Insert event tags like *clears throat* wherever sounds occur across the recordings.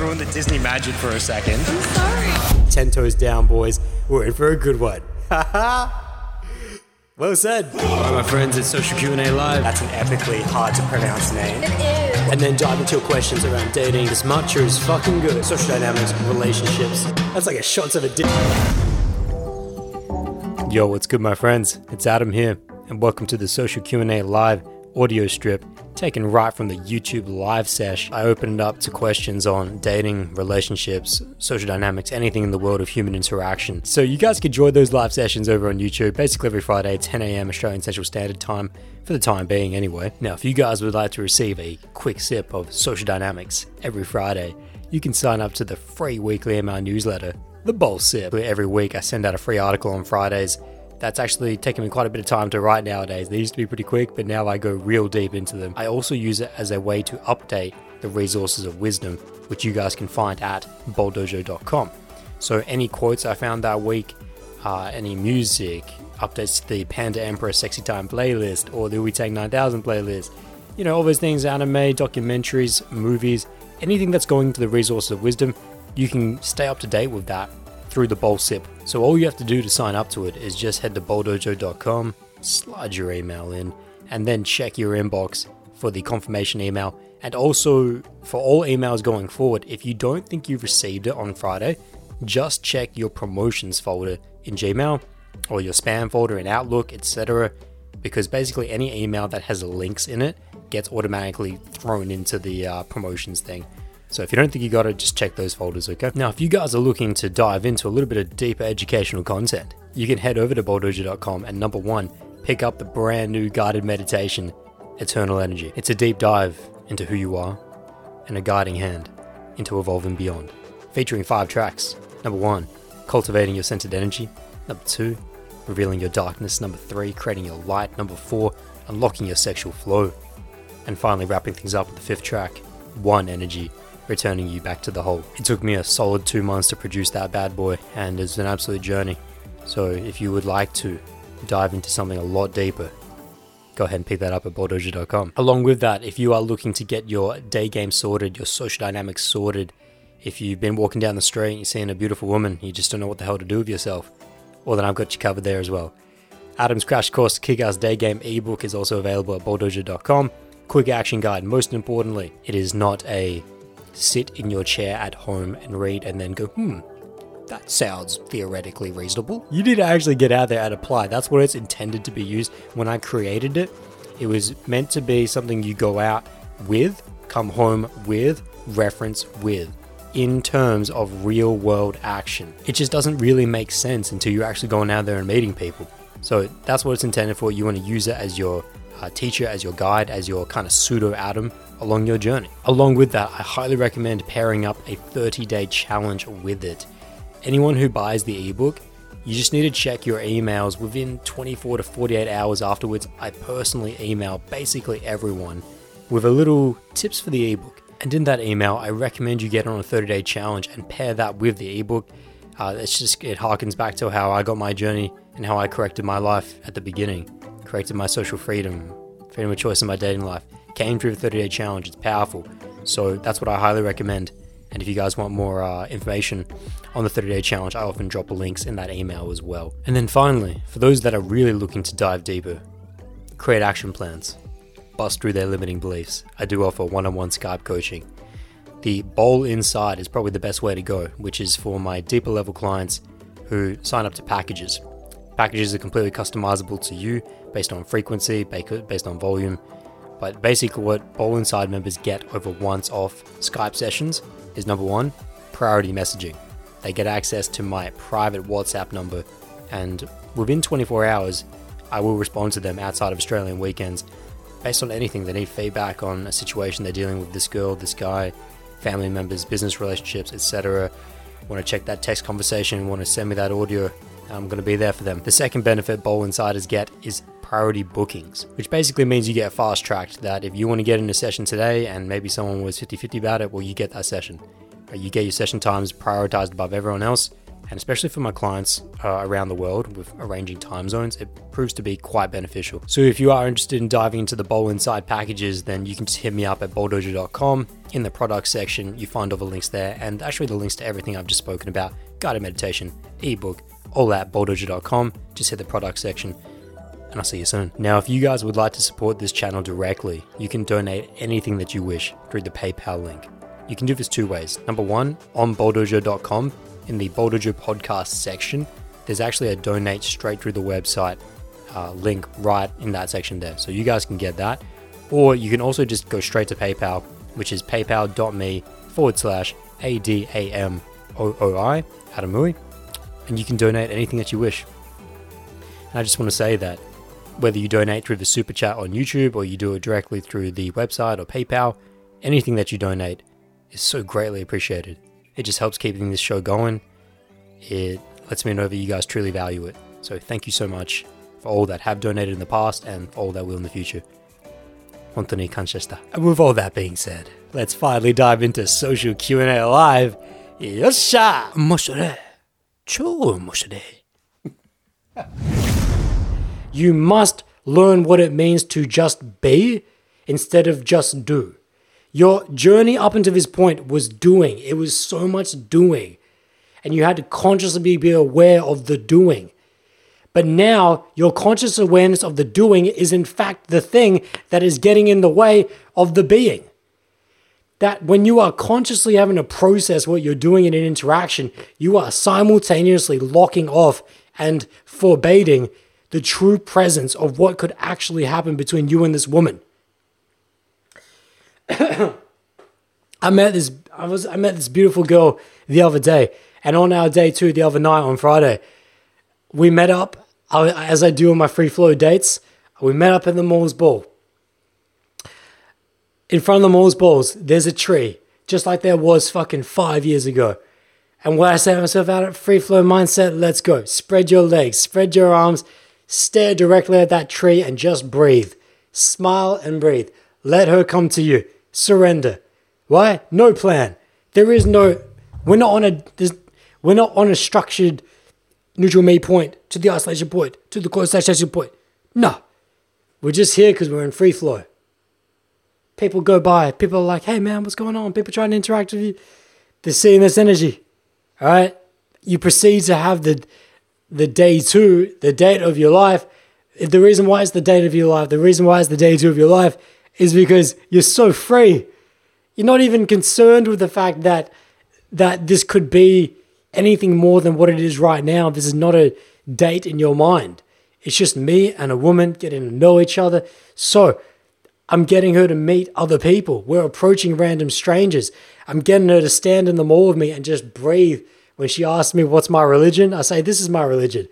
ruin the Disney magic for a second. I'm sorry. Ten toes down, boys. We're in for a good one. *laughs* well said. All right, my friends, it's Social Q&A Live. That's an epically hard to pronounce name. It is. And then dive into your questions around dating. This matcha is fucking good. Social dynamics, relationships. That's like a shot of a dick. Yo, what's good, my friends? It's Adam here, and welcome to the Social Q&A Live audio strip taken right from the YouTube live sesh. I opened up to questions on dating, relationships, social dynamics, anything in the world of human interaction. So you guys can join those live sessions over on YouTube, basically every Friday, 10 a.m. Australian Central Standard Time, for the time being anyway. Now, if you guys would like to receive a quick sip of social dynamics every Friday, you can sign up to the free weekly email newsletter, The Bowl Sip. where Every week I send out a free article on Fridays that's actually taken me quite a bit of time to write nowadays. They used to be pretty quick, but now I go real deep into them. I also use it as a way to update the resources of wisdom, which you guys can find at bowldojo.com. So any quotes I found that week, uh, any music, updates to the Panda Emperor Sexy Time playlist or the Wu Tang 9000 playlist, you know, all those things, anime, documentaries, movies, anything that's going to the resources of wisdom, you can stay up to date with that through the Bowl Sip. So all you have to do to sign up to it is just head to bowldojo.com, slide your email in, and then check your inbox for the confirmation email. And also for all emails going forward, if you don't think you've received it on Friday, just check your promotions folder in Gmail or your spam folder in Outlook, etc. Because basically any email that has links in it gets automatically thrown into the uh, promotions thing. So if you don't think you got it, just check those folders, okay? Now, if you guys are looking to dive into a little bit of deeper educational content, you can head over to bowldojo.com and number one, pick up the brand new guided meditation, Eternal Energy. It's a deep dive into who you are and a guiding hand into evolving beyond, featuring five tracks. Number one, cultivating your centered energy. Number two, revealing your darkness. Number three, creating your light. Number four, unlocking your sexual flow. And finally, wrapping things up with the fifth track, One Energy, returning you back to the hole. It took me a solid two months to produce that bad boy, and it's an absolute journey. So if you would like to dive into something a lot deeper, go ahead and pick that up at bowldojo.com. Along with that, if you are looking to get your day game sorted, your social dynamics sorted, if you've been walking down the street and you're seeing a beautiful woman, you just don't know what the hell to do with yourself, well then I've got you covered there as well. Adam's Crash Course Kick-Ass Day Game ebook is also available at bowldojo.com. Quick action guide. Most importantly, it is not a sit in your chair at home and read and then go, hmm, that sounds theoretically reasonable. You need to actually get out there and apply. That's what it's intended to be used. When I created it, it was meant to be something you go out with, come home with, reference with, in terms of real world action. It just doesn't really make sense until you're actually going out there and meeting people. So that's what it's intended for. You want to use it as your uh, teacher, as your guide, as your kind of pseudo Adam along your journey. Along with that, I highly recommend pairing up a 30 day challenge with it. Anyone who buys the ebook, you just need to check your emails within 24 to 48 hours afterwards. I personally email basically everyone with a little tips for the ebook. And in that email, I recommend you get on a 30 day challenge and pair that with the ebook. Uh, it's just, it harkens back to how I got my journey and how I corrected my life at the beginning, corrected my social freedom, freedom of choice in my dating life came through the 30 day challenge. It's powerful. So that's what I highly recommend. And if you guys want more uh, information on the 30 day challenge, I often drop links in that email as well. And then finally, for those that are really looking to dive deeper, create action plans, bust through their limiting beliefs. I do offer one on one Skype coaching. The Bowl Inside is probably the best way to go, which is for my deeper level clients who sign up to packages. Packages are completely customizable to you based on frequency, based on volume, but basically, what Bowl Inside members get over once off Skype sessions is number one, priority messaging. They get access to my private WhatsApp number, and within 24 hours, I will respond to them outside of Australian weekends based on anything they need feedback on a situation they're dealing with this girl, this guy, family members, business relationships, etc. Want to check that text conversation, want to send me that audio, I'm going to be there for them. The second benefit Bowl Insiders get is priority bookings, which basically means you get fast tracked. That if you want to get in a session today and maybe someone was 50 50 about it, well, you get that session. You get your session times prioritized above everyone else, And especially for my clients uh, around the world with arranging time zones, it proves to be quite beneficial. So if you are interested in diving into the Bowl Inside packages, then you can just hit me up at bowldojo.com. In the product section, you find all the links there, and actually the links to everything I've just spoken about guided meditation, ebook, all at bowldojo.com. Just hit the product section and I'll see you soon. Now, if you guys would like to support this channel directly, you can donate anything that you wish through the PayPal link. You can do this two ways. Number one, on bowldojo.com, in the Bowldojo podcast section, there's actually a donate straight through the website uh, link right in that section there. So you guys can get that. Or you can also just go straight to PayPal, which is paypal.me forward slash ADAMOOI, Adamui, and you can donate anything that you wish. And I just want to say that whether you donate through the super chat on YouTube or you do it directly through the website or PayPal, anything that you donate is so greatly appreciated. It just helps keeping this show going. It lets me know that you guys truly value it. So thank you so much for all that have donated in the past and all that will in the future. Hontoni kanshashita. And with all that being said, let's finally dive into social Q&A live. Yosha! Moshore. Cho. You must learn what it means to just be instead of just do. Your journey up until this point was doing, it was so much doing. And you had to consciously be aware of the doing. But now, your conscious awareness of the doing is in fact the thing that is getting in the way of the being. That when you are consciously having to process what you're doing in an interaction, you are simultaneously locking off and forbidding the true presence of what could actually happen between you and this woman. *coughs* I met this I was I met this beautiful girl the other day, and on our day two the other night on Friday, we met up as I do on my free flow dates. We met up at the Mall's Ball. In front of the Mall's Balls, there's a tree, just like there was fucking five years ago. And what I say to myself out of free flow mindset, let's go. Spread your legs, spread your arms, Stare directly at that tree and just breathe. Smile and breathe. Let her come to you. Surrender. Why? No plan. There is no. We're not on a. We're not on a structured neutral me point to the isolation point to the closed isolation point. No, we're just here because we're in free flow. People go by. People are like, "Hey man, what's going on?" People trying to interact with you. They're seeing this energy. All right. You proceed to have the the day two, the date of your life, the reason why it's the date of your life, the reason why it's the day two of your life is because you're so free. You're not even concerned with the fact that that this could be anything more than what it is right now. This is not a date in your mind. It's just me and a woman getting to know each other. So I'm getting her to meet other people. We're approaching random strangers. I'm getting her to stand in the mall with me and just breathe when she asks me what's my religion, I say, This is my religion.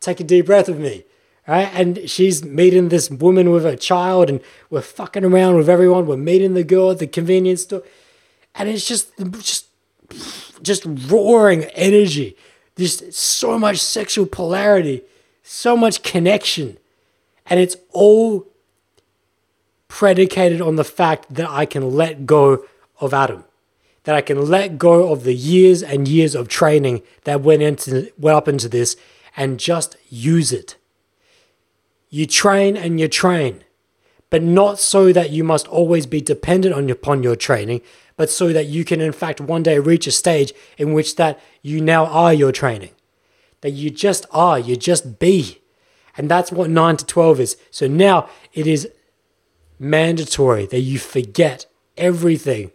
Take a deep breath with me. Right? And she's meeting this woman with a child, and we're fucking around with everyone. We're meeting the girl at the convenience store. And it's just just just roaring energy. Just so much sexual polarity, so much connection. And it's all predicated on the fact that I can let go of Adam that I can let go of the years and years of training that went into went up into this and just use it. You train and you train, but not so that you must always be dependent on upon your training, but so that you can in fact one day reach a stage in which that you now are your training. That you just are, you just be. And that's what 9 to 12 is. So now it is mandatory that you forget everything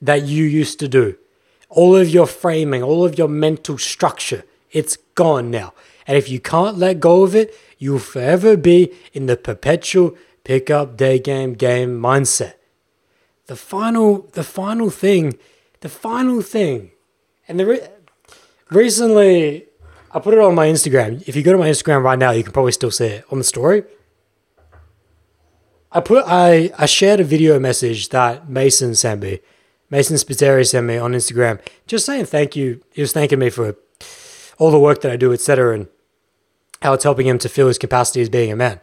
that you used to do. All of your framing, all of your mental structure, it's gone now. And if you can't let go of it, you'll forever be in the perpetual pick up day game game mindset. The final, the final thing, the final thing, and the re- recently I put it on my Instagram. If you go to my Instagram right now, you can probably still see it on the story. I put I I shared a video message that Mason sent me Mason Spiteri sent me on Instagram just saying thank you. He was thanking me for all the work that I do, etc., and how it's helping him to feel his capacity as being a man.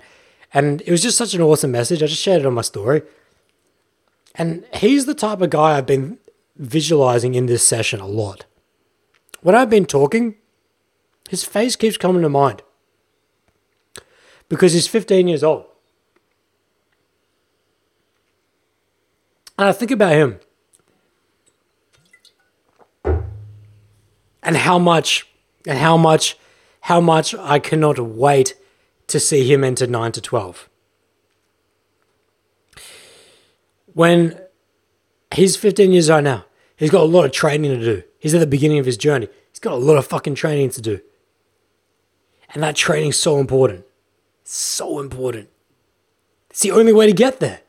And it was just such an awesome message. I just shared it on my story. And he's the type of guy I've been visualizing in this session a lot. when I've been talking, his face keeps coming to mind because he's 15 years old. And I think about him and how much and how much how much I cannot wait to see him enter 9 to 12. When he's 15 years old now, he's got a lot of training to do. He's at the beginning of his journey. He's got a lot of fucking training to do. And that training's so important. So important. It's the only way to get there.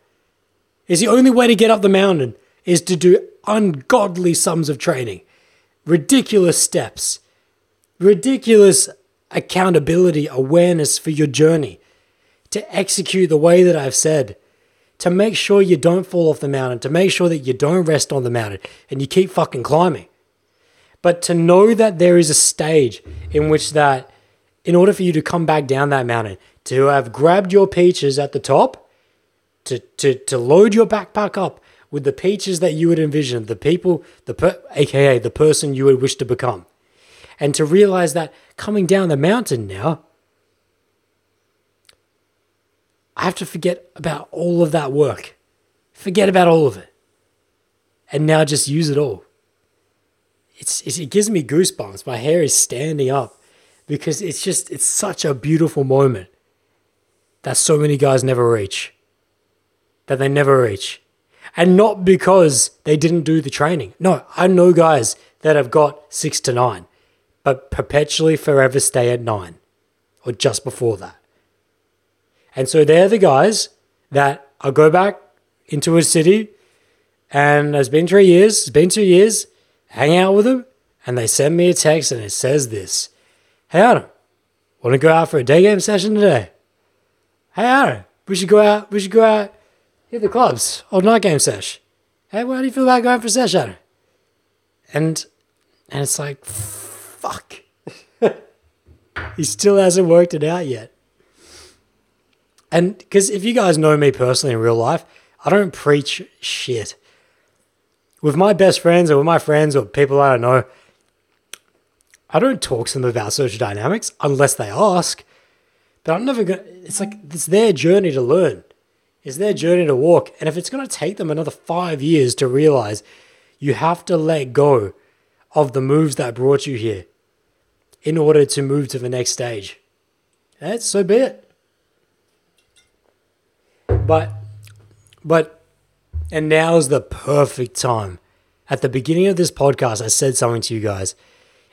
It's the only way to get up the mountain is to do ungodly sums of training, ridiculous steps, ridiculous accountability, awareness for your journey, to execute the way that I've said, to make sure you don't fall off the mountain, to make sure that you don't rest on the mountain and you keep fucking climbing. But to know that there is a stage in which that, in order for you to come back down that mountain, to have grabbed your peaches at the top, to, to, to load your backpack up with the peaches that you would envision, the people, the per, aka the person you would wish to become, and to realize that coming down the mountain now, I have to forget about all of that work, forget about all of it, and now just use it all. It's, it's, it gives me goosebumps. My hair is standing up because it's just it's such a beautiful moment that so many guys never reach. That they never reach. And not because they didn't do the training. No, I know guys that have got six to nine, but perpetually forever stay at nine or just before that. And so they're the guys that I go back into a city and it's been three years, it's been two years, hang out with them, and they send me a text and it says this Hey Adam, want to go out for a day game session today? Hey Adam, we should go out, we should go out, hit the clubs, or night game sesh. Hey, how do you feel about going for sesh, Adam? And and it's like, fuck. *laughs* he still hasn't worked it out yet. And because if you guys know me personally in real life, I don't preach shit with my best friends or with my friends or people I don't know, I don't talk to them about social dynamics unless they ask. But I'm never gonna. It's like it's their journey to learn. It's their journey to walk. And if it's gonna take them another five years to realize you have to let go of the moves that brought you here in order to move to the next stage, that's so be it. But, but and now is the perfect time. At the beginning of this podcast, I said something to you guys.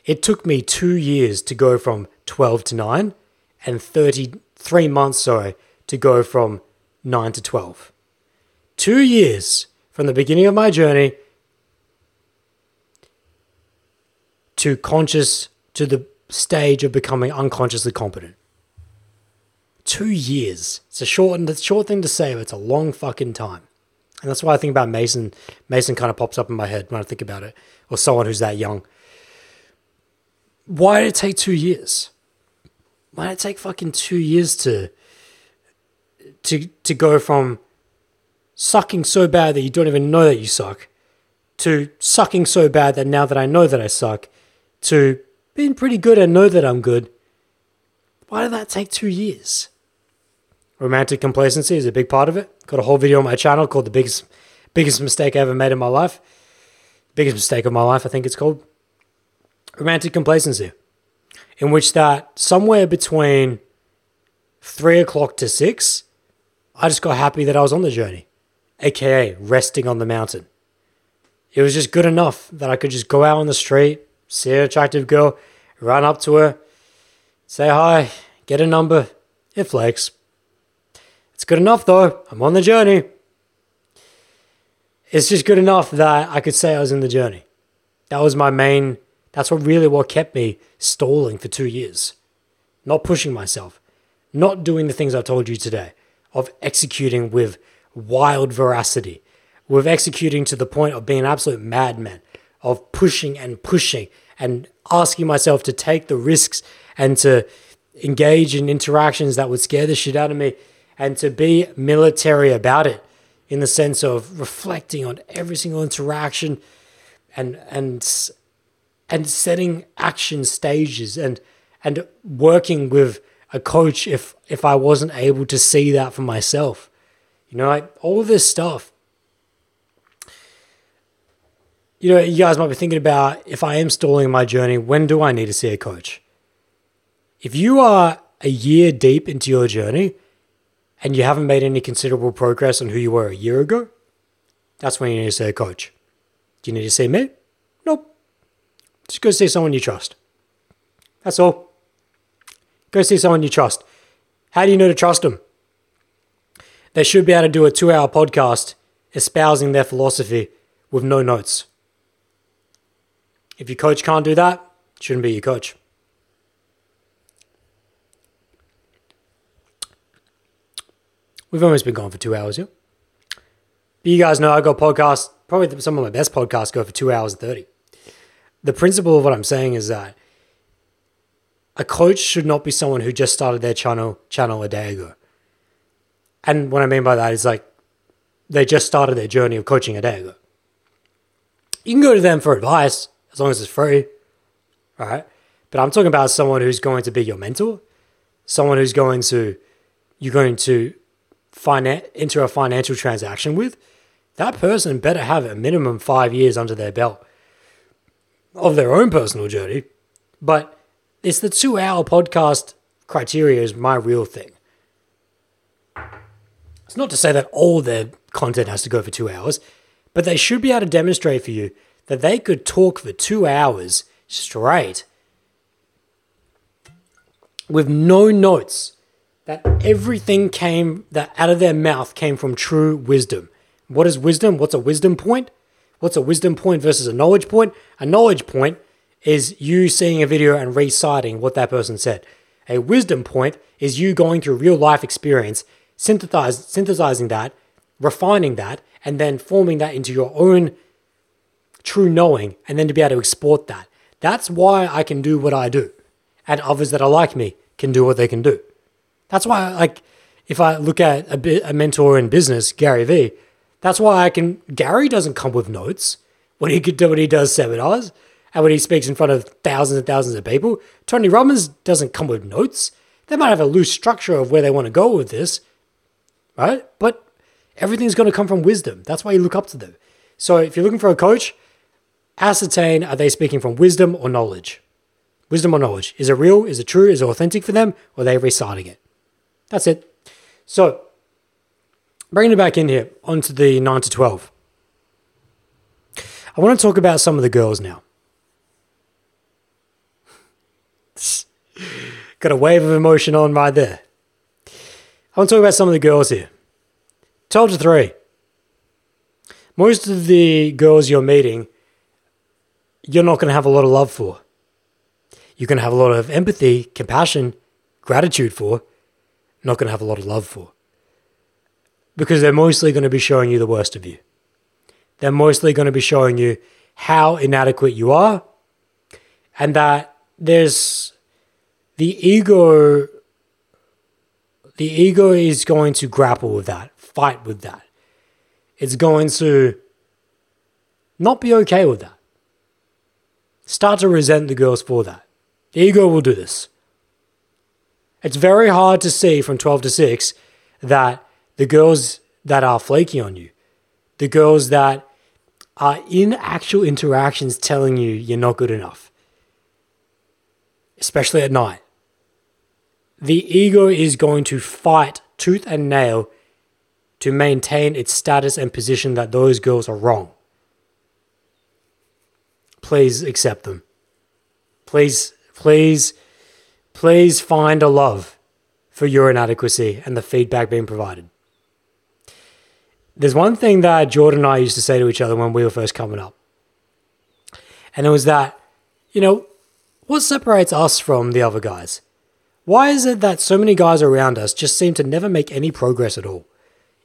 It took me two years to go from 12 to 9 and 33 months, sorry, to go from 9 to 12. Two years from the beginning of my journey to conscious, to the stage of becoming unconsciously competent. Two years. It's a short, it's a short thing to say, but it's a long fucking time. And that's why I think about Mason. Mason kind of pops up in my head when I think about it, or someone who's that young. Why did it take two years? Why did it take fucking two years to to to go from sucking so bad that you don't even know that you suck to sucking so bad that now that I know that I suck to being pretty good and know that I'm good. Why did that take two years? Romantic complacency is a big part of it. Got a whole video on my channel called the biggest biggest mistake I ever made in my life. Biggest mistake of my life, I think it's called. Romantic complacency. In which that somewhere between three o'clock to six, I just got happy that I was on the journey. AKA resting on the mountain. It was just good enough that I could just go out on the street, see an attractive girl, run up to her, say hi, get a number, it flakes. It's good enough though. I'm on the journey. It's just good enough that I could say I was in the journey. That was my main, that's what really what kept me stalling for two years. Not pushing myself, not doing the things I told you today, of executing with wild veracity, with executing to the point of being an absolute madman, of pushing and pushing and asking myself to take the risks and to engage in interactions that would scare the shit out of me and to be military about it in the sense of reflecting on every single interaction and and and setting action stages and and working with a coach if if I wasn't able to see that for myself. You know, like all this stuff. You know, you guys might be thinking about if I am stalling my journey, when do I need to see a coach? If you are a year deep into your journey and you haven't made any considerable progress on who you were a year ago, that's when you need to see a coach. Do you need to see me? Nope. Just go see someone you trust. That's all. Go see someone you trust. How do you know to trust them? They should be able to do a two hour podcast espousing their philosophy with no notes. If your coach can't do that, shouldn't be your coach. We've almost been gone for two hours here. But you guys know I got podcasts, probably some of my best podcasts go for two hours and 30. The principle of what I'm saying is that a coach should not be someone who just started their channel channel a day ago. And what I mean by that is like they just started their journey of coaching a day ago. You can go to them for advice as long as it's free, right? But I'm talking about someone who's going to be your mentor, someone who's going to you're going to finan- enter a financial transaction with. That person better have a minimum five years under their belt of their own personal journey. But it's the two hour podcast criteria is my real thing. It's not to say that all their content has to go for two hours, but they should be able to demonstrate for you that they could talk for two hours straight with no notes, that everything came that out of their mouth came from true wisdom. What is wisdom? What's a wisdom point? What's a wisdom point versus a knowledge point? A knowledge point is you seeing a video and reciting what that person said. A wisdom point is you going through real life experience, synthesizing that, refining that, and then forming that into your own true knowing, and then to be able to export that. That's why I can do what I do, and others that are like me can do what they can do. That's why, like, if I look at a, a mentor in business, Gary Vee, that's why I can. Gary doesn't come with notes when he could do when he does seminars and when he speaks in front of thousands and thousands of people. Tony Robbins doesn't come with notes. They might have a loose structure of where they want to go with this, right? But everything's going to come from wisdom. That's why you look up to them. So if you're looking for a coach, ascertain are they speaking from wisdom or knowledge? Wisdom or knowledge? Is it real? Is it true? Is it authentic for them? Or are they reciting it? That's it. So bringing it back in here onto the 9 to 12. I want to talk about some of the girls now. Got a wave of emotion on right there. I want to talk about some of the girls here. 12 to 3. Most of the girls you're meeting, you're not going to have a lot of love for. You're going to have a lot of empathy, compassion, gratitude for, not going to have a lot of love for because they're mostly going to be showing you the worst of you. They're mostly going to be showing you how inadequate you are and that there's the ego the ego is going to grapple with that, fight with that. It's going to not be okay with that. Start to resent the girls for that. The ego will do this. It's very hard to see from 12 to 6 that the girls that are flaky on you, the girls that are in actual interactions telling you you're not good enough, especially at night. The ego is going to fight tooth and nail to maintain its status and position that those girls are wrong. Please accept them. Please, please, please find a love for your inadequacy and the feedback being provided. There's one thing that Jordan and I used to say to each other when we were first coming up. And it was that, you know, what separates us from the other guys? Why is it that so many guys around us just seem to never make any progress at all?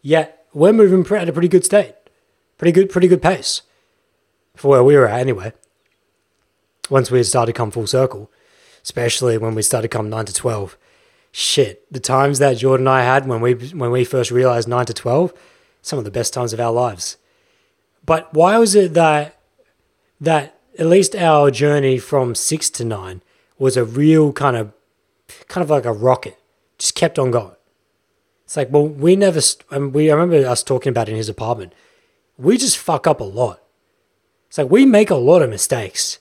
Yet we're moving at a pretty good state, pretty good, pretty good pace for where we were at anyway. Once we started to come full circle, especially when we started to come nine to twelve. Shit, the times that Jordan and I had when we when we first realized nine to twelve, some of the best times of our lives. But why was it that that at least our journey from six to nine was a real kind of, kind of like a rocket, just kept on going. It's like, well, we never, and we, I remember us talking about in his apartment. We just fuck up a lot. It's like we make a lot of mistakes.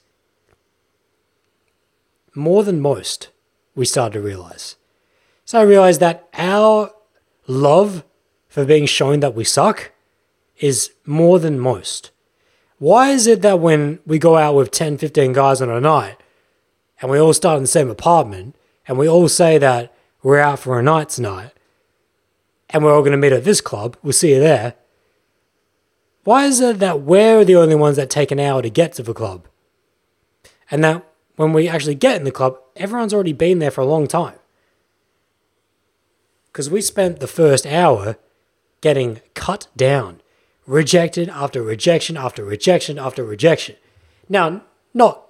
More than most, we started to realize. So I realized that our love for being shown that we suck is more than most. Why is it that when we go out with 10, 15 guys on a night and we all start in the same apartment and we all say that we're out for a night tonight and we're all going to meet at this club, we'll see you there. Why is it that we're the only ones that take an hour to get to the club? And that when we actually get in the club, everyone's already been there for a long time. Because we spent the first hour getting cut down, rejected after rejection after rejection after rejection. Now, not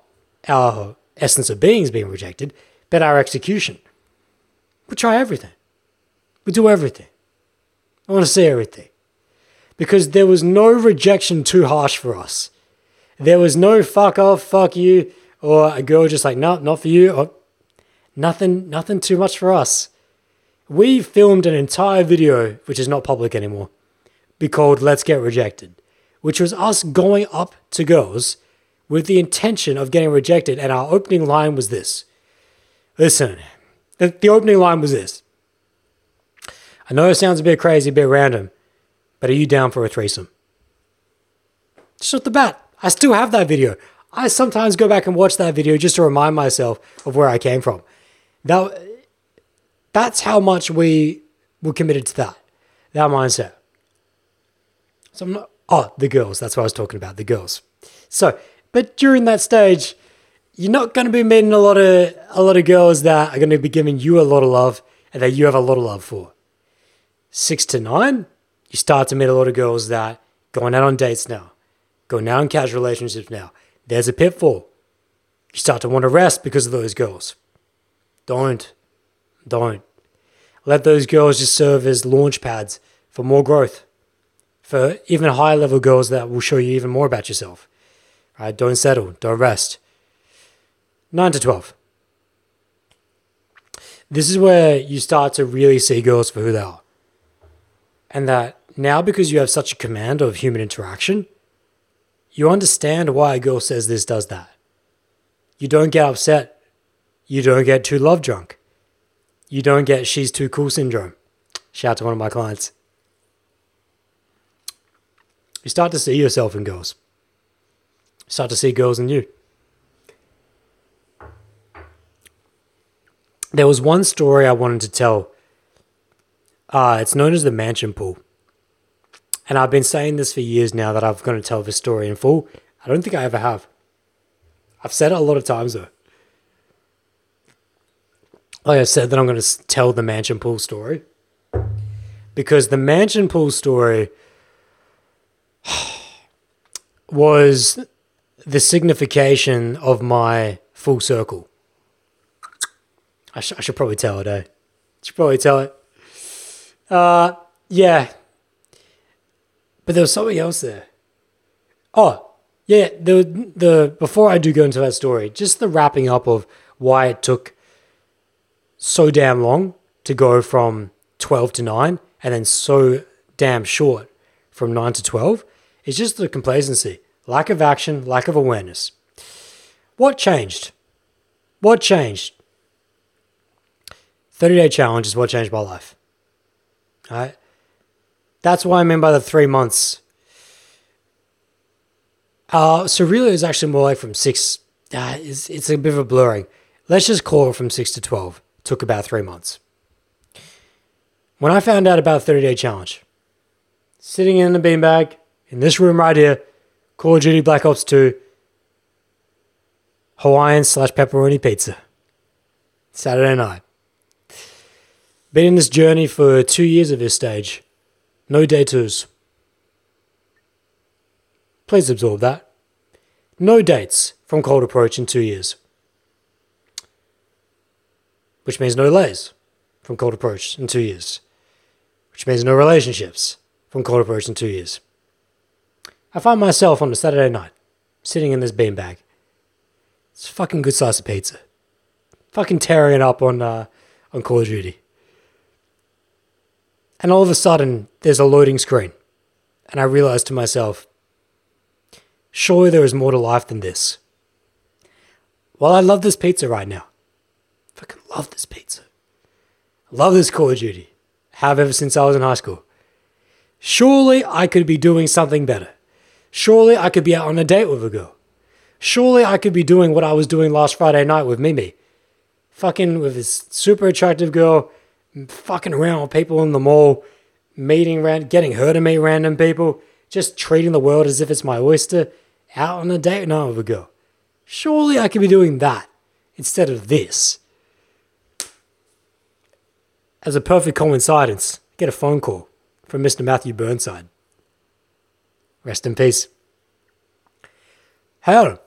our essence of beings being rejected, but our execution. We try everything. We do everything. I want to see everything. Because there was no rejection too harsh for us. There was no fuck off, fuck you, or a girl just like, no, not for you, or nothing, nothing too much for us. We filmed an entire video, which is not public anymore, be called Let's Get Rejected, which was us going up to girls with the intention of getting rejected. And our opening line was this Listen, the, the opening line was this I know it sounds a bit crazy, a bit random, but are you down for a threesome? Just off the bat, I still have that video. I sometimes go back and watch that video just to remind myself of where I came from. That, that's how much we were committed to that, that mindset. So I'm not, oh, the girls, that's what I was talking about, the girls. So, but during that stage, you're not going to be meeting a lot of a lot of girls that are going to be giving you a lot of love and that you have a lot of love for. Six to nine, you start to meet a lot of girls that going out on dates now, going out in casual relationships now. There's a pitfall. You start to want to rest because of those girls. Don't. Don't. Let those girls just serve as launch pads for more growth, for even higher level girls that will show you even more about yourself. Right? Don't settle. Don't rest. 9 to 12. This is where you start to really see girls for who they are. And that now, because you have such a command of human interaction, you understand why a girl says this, does that. You don't get upset. You don't get too love drunk. You don't get she's too cool syndrome. Shout out to one of my clients. You start to see yourself in girls. You start to see girls in you. There was one story I wanted to tell. Uh, it's known as the mansion pool. And I've been saying this for years now that I'm going to tell this story in full. I don't think I ever have. I've said it a lot of times though. Like I said, that I'm going to tell the mansion pool story. Because the mansion pool story *sighs* was the signification of my full circle. I, sh- I should probably tell it, eh? Should probably tell it. Uh, yeah. But there was something else there. Oh, yeah. The the before I do go into that story, just the wrapping up of why it took so damn long to go from twelve to nine, and then so damn short from nine to twelve. It's just the complacency, lack of action, lack of awareness. What changed? What changed? 30 day challenge is what changed my life. All right. That's what I mean by the three months. Uh, so really, it's actually more like from six. Uh, it's, it's a bit of a blurring. Let's just call it from six to 12. took about three months. When I found out about 30 day challenge, sitting in the beanbag in this room right here, Call of Duty Black Ops 2, Hawaiian slash pepperoni pizza, Saturday night. Been in this journey for two years at this stage. No twos. Please absorb that. No dates from Cold Approach in two years. Which means no lays from Cold Approach in two years. Which means no relationships from Cold Approach in two years. I find myself on a Saturday night, sitting in this beanbag, It's a fucking good slice of pizza. Fucking tearing it up on uh, on Call of Duty. And all of a sudden, there's a loading screen. And I realize to myself, surely there is more to life than this. Well, I love this pizza right now. Fucking love this pizza. Love this Call of Duty. Have ever since I was in high school. Surely I could be doing something better. Surely I could be out on a date with a girl. Surely I could be doing what I was doing last Friday night with Mimi. Fucking with this super attractive girl, fucking around with people in the mall, meeting, ran- getting her to meet random people, just treating the world as if it's my oyster, out on a date night with a girl. Surely I could be doing that instead of this. As a perfect coincidence, I get a phone call from Mr. Matthew Burnside. Rest in peace. Hey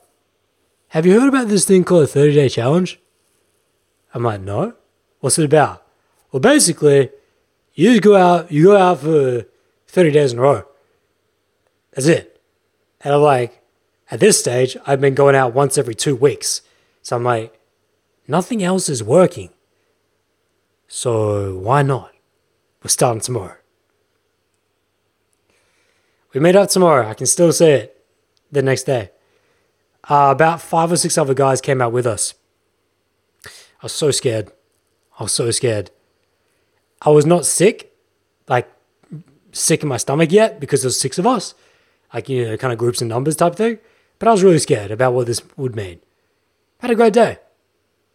have you heard about this thing called a 30 day challenge? I'm like, no. What's it about? Well, basically, you just go out, you go out for 30 days in a row. That's it. And I'm like, at this stage, I've been going out once every two weeks. So I'm like, nothing else is working. So why not? We're starting tomorrow. We meet up tomorrow. I can still see it the next day. Uh, about five or six other guys came out with us. I was so scared. I was so scared. I was not sick, like sick in my stomach yet because there's six of us, like, you know, kind of groups and numbers type thing. But I was really scared about what this would mean. Had a great day.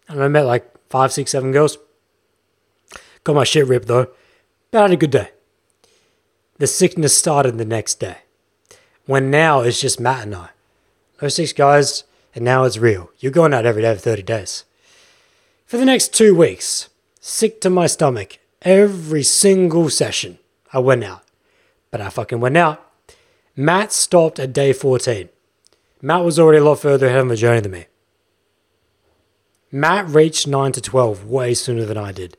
And I met like five, six, seven girls. Got my shit ripped though, but I had a good day. The sickness started the next day, when now it's just Matt and I. Those six guys, and now it's real. You're going out every day for 30 days. For the next two weeks, sick to my stomach, every single session, I went out. But I fucking went out. Matt stopped at day 14. Matt was already a lot further ahead on the journey than me. Matt reached 9 to 12 way sooner than I did.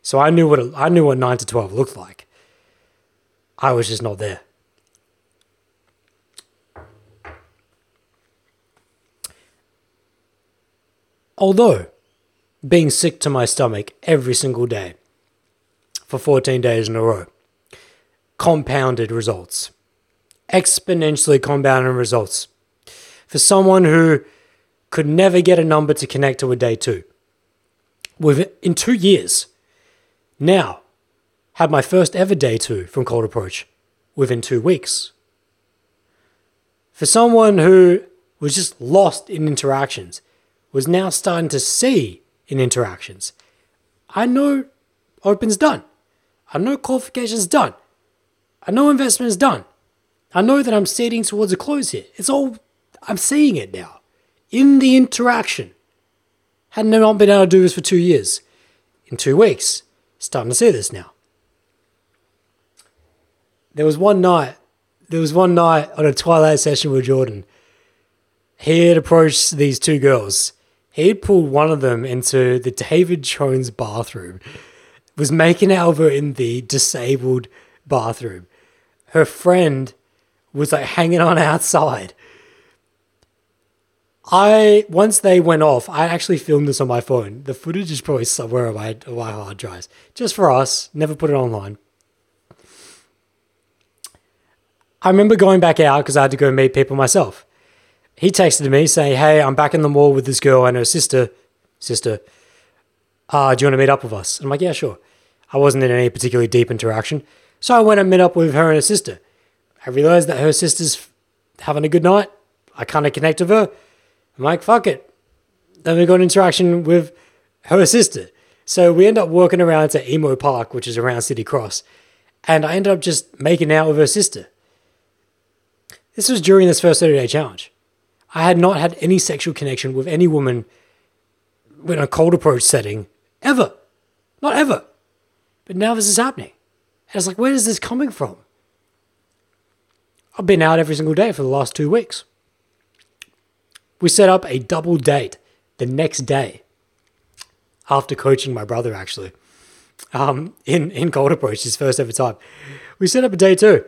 So I knew what it, I knew what 9 to 12 looked like. I was just not there. Although being sick to my stomach every single day for 14 days in a row compounded results, exponentially compounded results for someone who could never get a number to connect to a day two. With in two years, now had my first ever day two from cold approach within two weeks. For someone who was just lost in interactions, was now starting to see in interactions. I know open's done. I know qualification's done. I know investment is done. I know that I'm seeding towards a close here. It's all, I'm seeing it now. In the interaction. Had not been able to do this for two years. In two weeks, starting to see this now. There was one night, there was one night on a twilight session with Jordan. He had approached these two girls. He had pulled one of them into the David Jones bathroom, was making her in the disabled bathroom. Her friend was like hanging on outside. I once they went off, I actually filmed this on my phone. The footage is probably somewhere on my, on my hard drives, just for us. Never put it online. I remember going back out because I had to go meet people myself. He texted me saying, "Hey, I'm back in the mall with this girl and her sister. Sister, uh, do you want to meet up with us?" I'm like, "Yeah, sure." I wasn't in any particularly deep interaction, so I went and met up with her and her sister. I realized that her sister's having a good night. I kind of connect with her. I'm like, "Fuck it." Then we got an interaction with her sister. So we end up walking around to Emo Park, which is around City Cross, and I ended up just making out with her sister. This was during this first 30 day challenge. I had not had any sexual connection with any woman in a cold approach setting ever. Not ever. But now this is happening. And it's like, where is this coming from? I've been out every single day for the last two weeks. We set up a double date the next day after coaching my brother, actually, um, in, in cold approach, his first ever time. We set up a day two.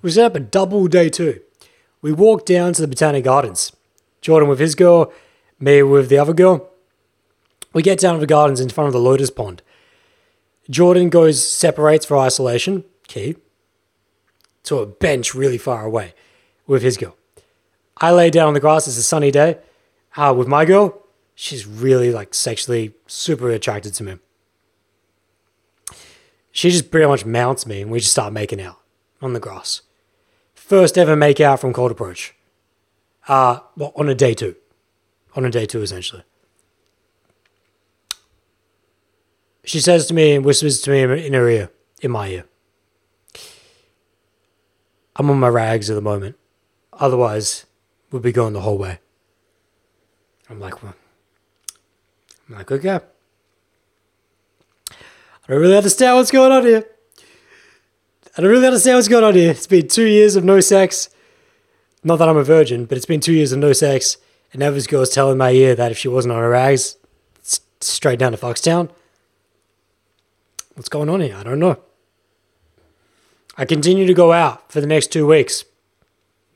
We set up a double day two. We walked down to the Botanic Gardens. Jordan with his girl, Me with the other girl. We get down to the gardens in front of the lotus pond. Jordan goes, separates for isolation, key, to a bench really far away with his girl. I lay down on the grass. It's a sunny day. Uh, with my girl, she's really like sexually super attracted to me. She just pretty much mounts me and we just start making out on the grass. First ever make out from cold approach. Uh, well, on a day two. On a day two, essentially. She says to me and whispers to me in her ear, in my ear. I'm on my rags at the moment. Otherwise, we'll be going the whole way. I'm like, well, I'm like, okay. I don't really understand what's going on here. I don't really understand what's going on here. It's been two years of no sex. Not that I'm a virgin, but it's been two years of no sex. And now this girl's telling my ear that if she wasn't on her rags, straight down to Foxtown. What's going on here? I don't know. I continue to go out for the next two weeks.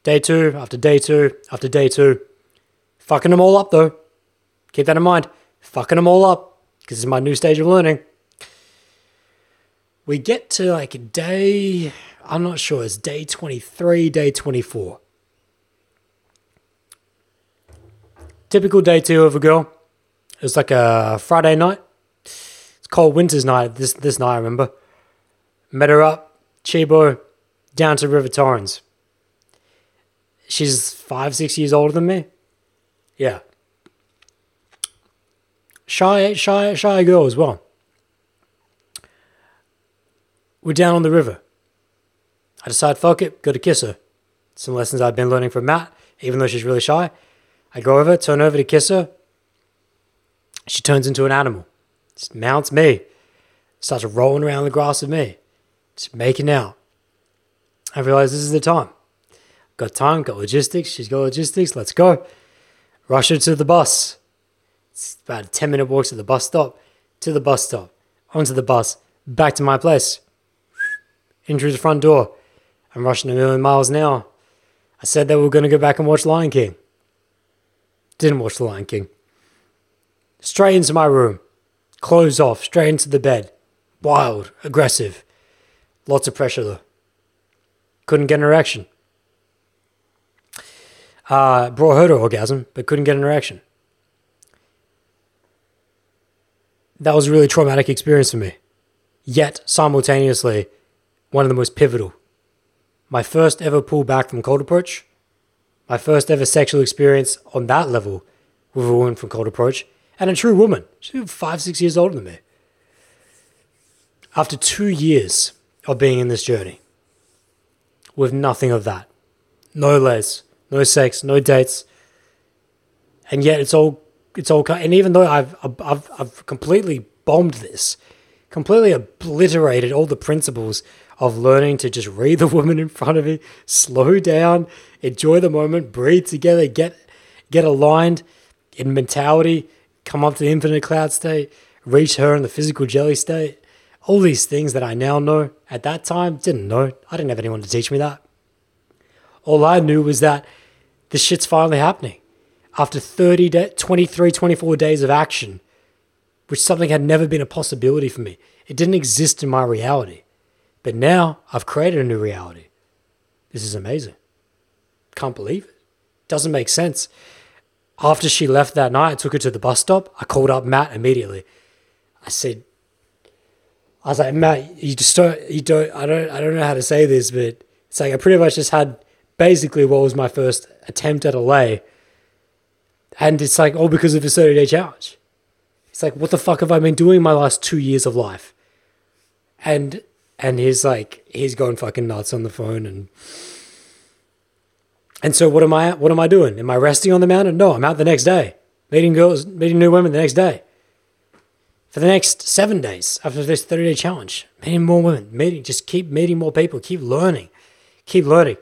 Day two, after day two, after day two. Fucking them all up though. Keep that in mind. Fucking them all up because is my new stage of learning. We get to like day, I'm not sure, it's day 23, day 24. Typical day two of a girl. It's like a Friday night. Cold winter's night. This this night I remember. Met her up, Cibo, down to River Torrens. She's five, six years older than me. Yeah. Shy, shy, shy girl as well. We're down on the river. I decide, fuck it, go to kiss her. Some lessons I've been learning from Matt, even though she's really shy. I go over, turn over to kiss her. She turns into an animal. Just mounts me. Starts rolling around the grass with me. Just making out. I realize this is the time. Got time, got logistics. She's got logistics. Let's go. Rush her to the bus. It's about a 10 minute walk to the bus stop. To the bus stop. Onto the bus. Back to my place. Into the front door. I'm rushing a million miles an hour. I said that we were going to go back and watch Lion King. Didn't watch The Lion King. Straight into my room. Clothes off. Straight into the bed. Wild. Aggressive. Lots of pressure though. Couldn't get an erection. Uh, brought her to orgasm, but couldn't get an erection. That was a really traumatic experience for me. Yet, simultaneously, one of the most pivotal. My first ever pull back from cold approach, my first ever sexual experience on that level with a woman from cold approach, and a true woman. She's five, six years older than me. After two years of being in this journey, with nothing of that, no les, no sex, no dates, and yet it's all it's all and even though I've I've I've completely bombed this, completely obliterated all the principles of learning to just read the woman in front of me, slow down, enjoy the moment, breathe together, get get aligned in mentality, come up to the infinite cloud state, reach her in the physical jelly state. All these things that I now know at that time didn't know. I didn't have anyone to teach me that. All I knew was that this shit's finally happening. After 30 day, 23, 24 days of action, which something had never been a possibility for me. It didn't exist in my reality. But now I've created a new reality. This is amazing. Can't believe it. Doesn't make sense. After she left that night, I took her to the bus stop. I called up Matt immediately. I said, I was like, Matt, you just don't, you don't, I don't, I don't know how to say this, but it's like I pretty much just had basically what was my first attempt at a lay. And it's like all because of the 30 day challenge. It's like, what the fuck have I been doing my last two years of life? And and he's like, he's going fucking nuts on the phone and and so what am I what am I doing? Am I resting on the mountain? No, I'm out the next day. Meeting girls, meeting new women the next day. For the next seven days after this 30 day challenge, meeting more women, meeting, just keep meeting more people, keep learning, keep learning.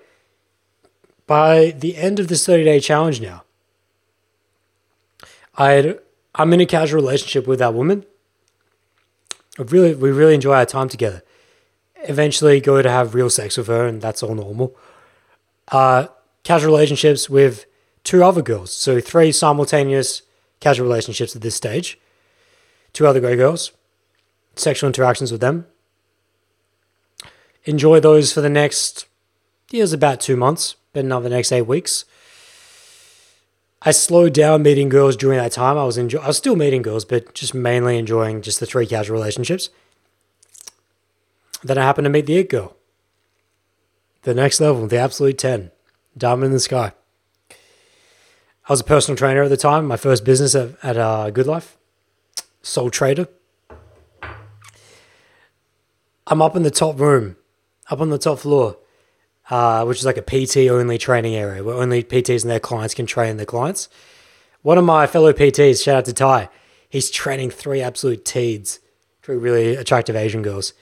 By the end of this 30 day challenge now, i I'm in a casual relationship with that woman. I really, we really enjoy our time together. Eventually, go to have real sex with her, and that's all normal. Uh, casual relationships with two other girls, so three simultaneous casual relationships at this stage. Two other grey girls, sexual interactions with them. Enjoy those for the next, yeah, about two months, but another next eight weeks. I slowed down meeting girls during that time. I was enjoy- I was still meeting girls, but just mainly enjoying just the three casual relationships. Then I happened to meet the it girl. The next level, the absolute 10, diamond in the sky. I was a personal trainer at the time, my first business at, at uh, Good Life, sole trader. I'm up in the top room, up on the top floor, uh, which is like a PT only training area where only PTs and their clients can train their clients. One of my fellow PTs, shout out to Ty, he's training three absolute teeds, three really attractive Asian girls.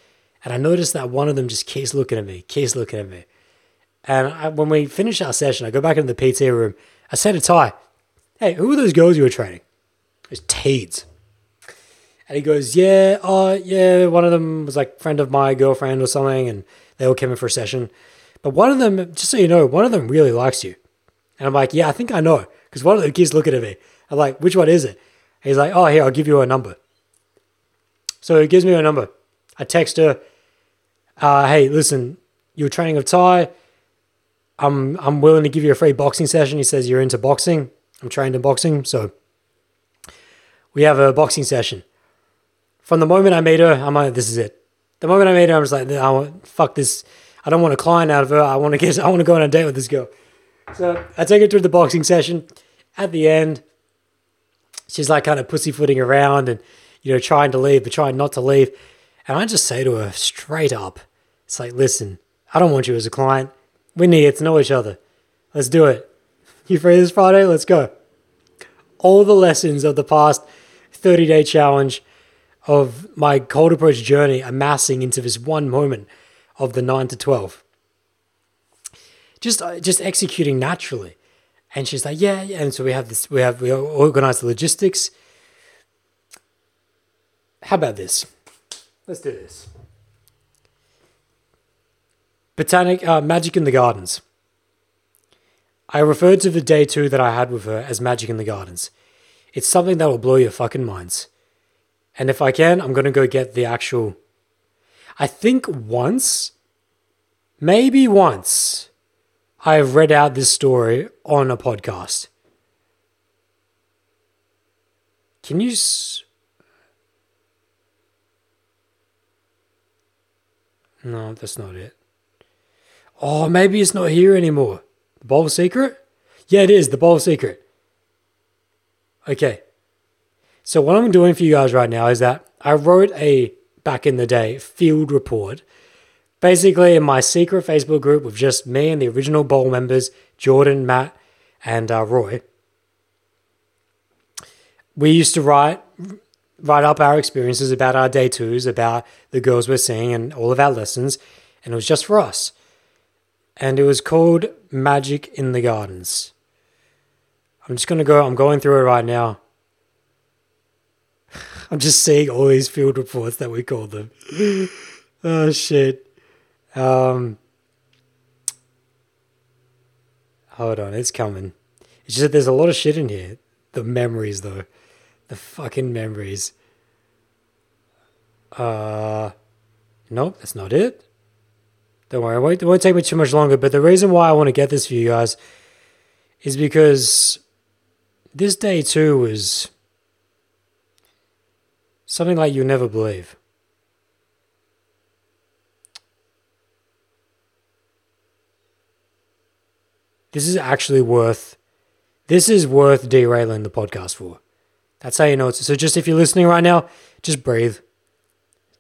And I noticed that one of them just keeps looking at me, keeps looking at me. And I, when we finish our session, I go back into the PT room. I say to Ty, hey, who were those girls you were training? It was teeds. And he goes, yeah, oh, yeah, one of them was like friend of my girlfriend or something, and they all came in for a session. But one of them, just so you know, one of them really likes you. And I'm like, yeah, I think I know. Because one of the keeps looking at me. I'm like, which one is it? And he's like, oh, here, I'll give you a number. So he gives me a number. I text her, uh, hey, listen, you're training of Ty. I'm I'm willing to give you a free boxing session. He says you're into boxing. I'm trained in boxing, so we have a boxing session. From the moment I meet her, I'm like, this is it. The moment I meet her, I'm like, I want, fuck this. I don't want a client out of her. I want to get, *laughs* I want to go on a date with this girl. So I take her through the boxing session. At the end, she's like kind of pussyfooting around and you know trying to leave, but trying not to leave. And I just say to her straight up, it's like, listen, I don't want you as a client. We need to to know each other. Let's do it. You free this Friday? Let's go. All the lessons of the past 30 day challenge of my cold approach journey amassing into this one moment of the 9 to 12. Just, uh, just executing naturally. And she's like, yeah, yeah. And so we have this, we have, we organize the logistics. How about this? Let's do this. Botanic, uh, Magic in the Gardens. I referred to the day two that I had with her as Magic in the Gardens. It's something that will blow your fucking minds. And if I can, I'm to go get the actual. I think once, maybe once, I have read out this story on a podcast. Can you. S- no, that's not it. Oh, maybe it's not here anymore. The Bowl Secret? Yeah, it is. The Bowl Secret. Okay. So, what I'm doing for you guys right now is that I wrote a back in the day field report, basically in my secret Facebook group with just me and the original Bowl members, Jordan, Matt, and uh, Roy. We used to write write up our experiences about our day twos, about the girls we're seeing, and all of our lessons, and it was just for us and it was called Magic in the Gardens. I'm just gonna go. I'm going through it right now. *laughs* I'm just seeing all these field reports that we called them. *laughs* oh shit. Um, hold on, it's coming. It's just that there's a lot of shit in here. The memories, though, the fucking memories. Uh, nope, that's not it. Don't worry, it won't, take me too much longer. But the reason why I want to get this for you guys is because this day too was something like you'll never believe. This is actually worth this is worth derailing the podcast for. That's how you know it's so just if you're listening right now, just breathe.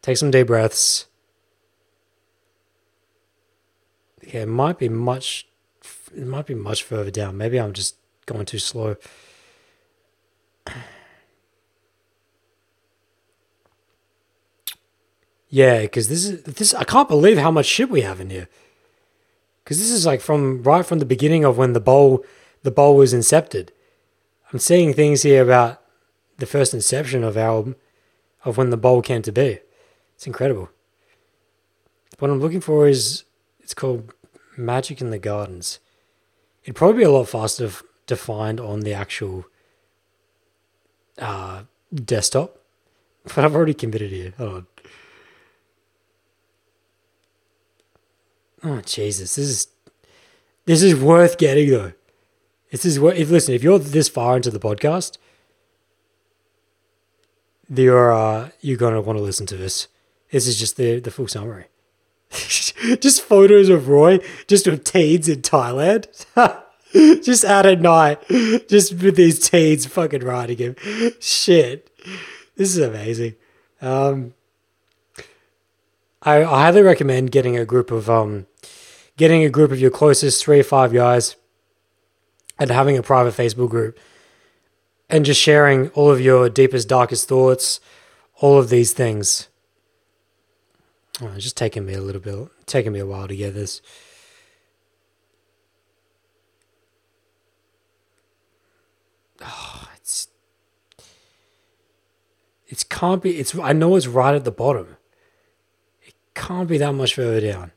Take some deep breaths. Yeah, it might be much it might be much further down. Maybe I'm just going too slow. *sighs* Yeah, because this is this. I can't believe how much shit we have in here. Because this is like from right from the beginning of when the bowl the bowl was incepted. I'm seeing things here about the first inception of our of when the bowl came to be. It's incredible. What I'm looking for is it's called Magic in the Gardens. It'd probably be a lot faster to find on the actual uh, desktop. *laughs* But I've already committed here. Hold on. Oh Jesus, this is this is worth getting though. This is what if listen, if you're this far into the podcast, you're uh, you're gonna want to listen to this. This is just the the full summary. *laughs* just photos of Roy, just with teens in Thailand. *laughs* just out at night, just with these teens fucking riding him. Shit, this is amazing. Um, I, I highly recommend getting a group of um, getting a group of your closest three or five guys, and having a private Facebook group, and just sharing all of your deepest, darkest thoughts, all of these things. Oh, it's just taking me a little bit, taking me a while to get this. Oh, it's it's can't be. It's I know it's right at the bottom. It can't be that much further down.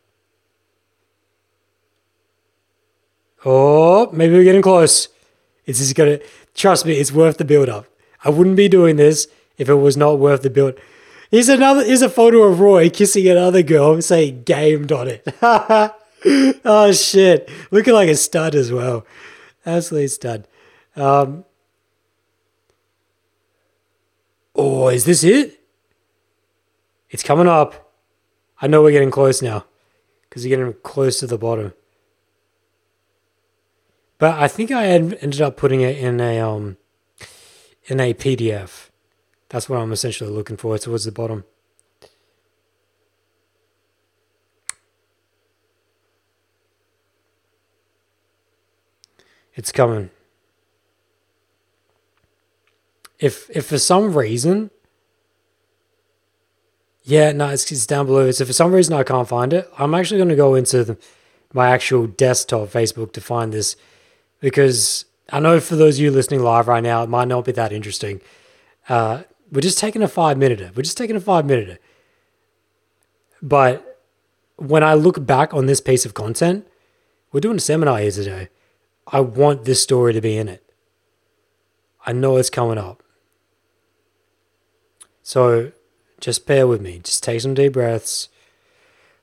Oh, maybe we're getting close. It's just gonna trust me. It's worth the build up. I wouldn't be doing this if it was not worth the build. Here's another. Here's a photo of Roy kissing another girl, I'm saying "gamed" on it. *laughs* oh shit! Looking like a stud as well. Absolutely stud. Um, oh, is this it? It's coming up. I know we're getting close now, because you're getting close to the bottom. But I think I ended up putting it in a um in a PDF. That's what I'm essentially looking for towards the bottom. It's coming. If if for some reason yeah, no, it's, it's down below. So for some reason I can't find it. I'm actually going to go into the, my actual desktop Facebook to find this because I know for those of you listening live right now, it might not be that interesting. Uh, we're just taking a five minute. We're just taking a five minute. But when I look back on this piece of content, we're doing a seminar here today. I want this story to be in it. I know it's coming up. So just bear with me. Just take some deep breaths.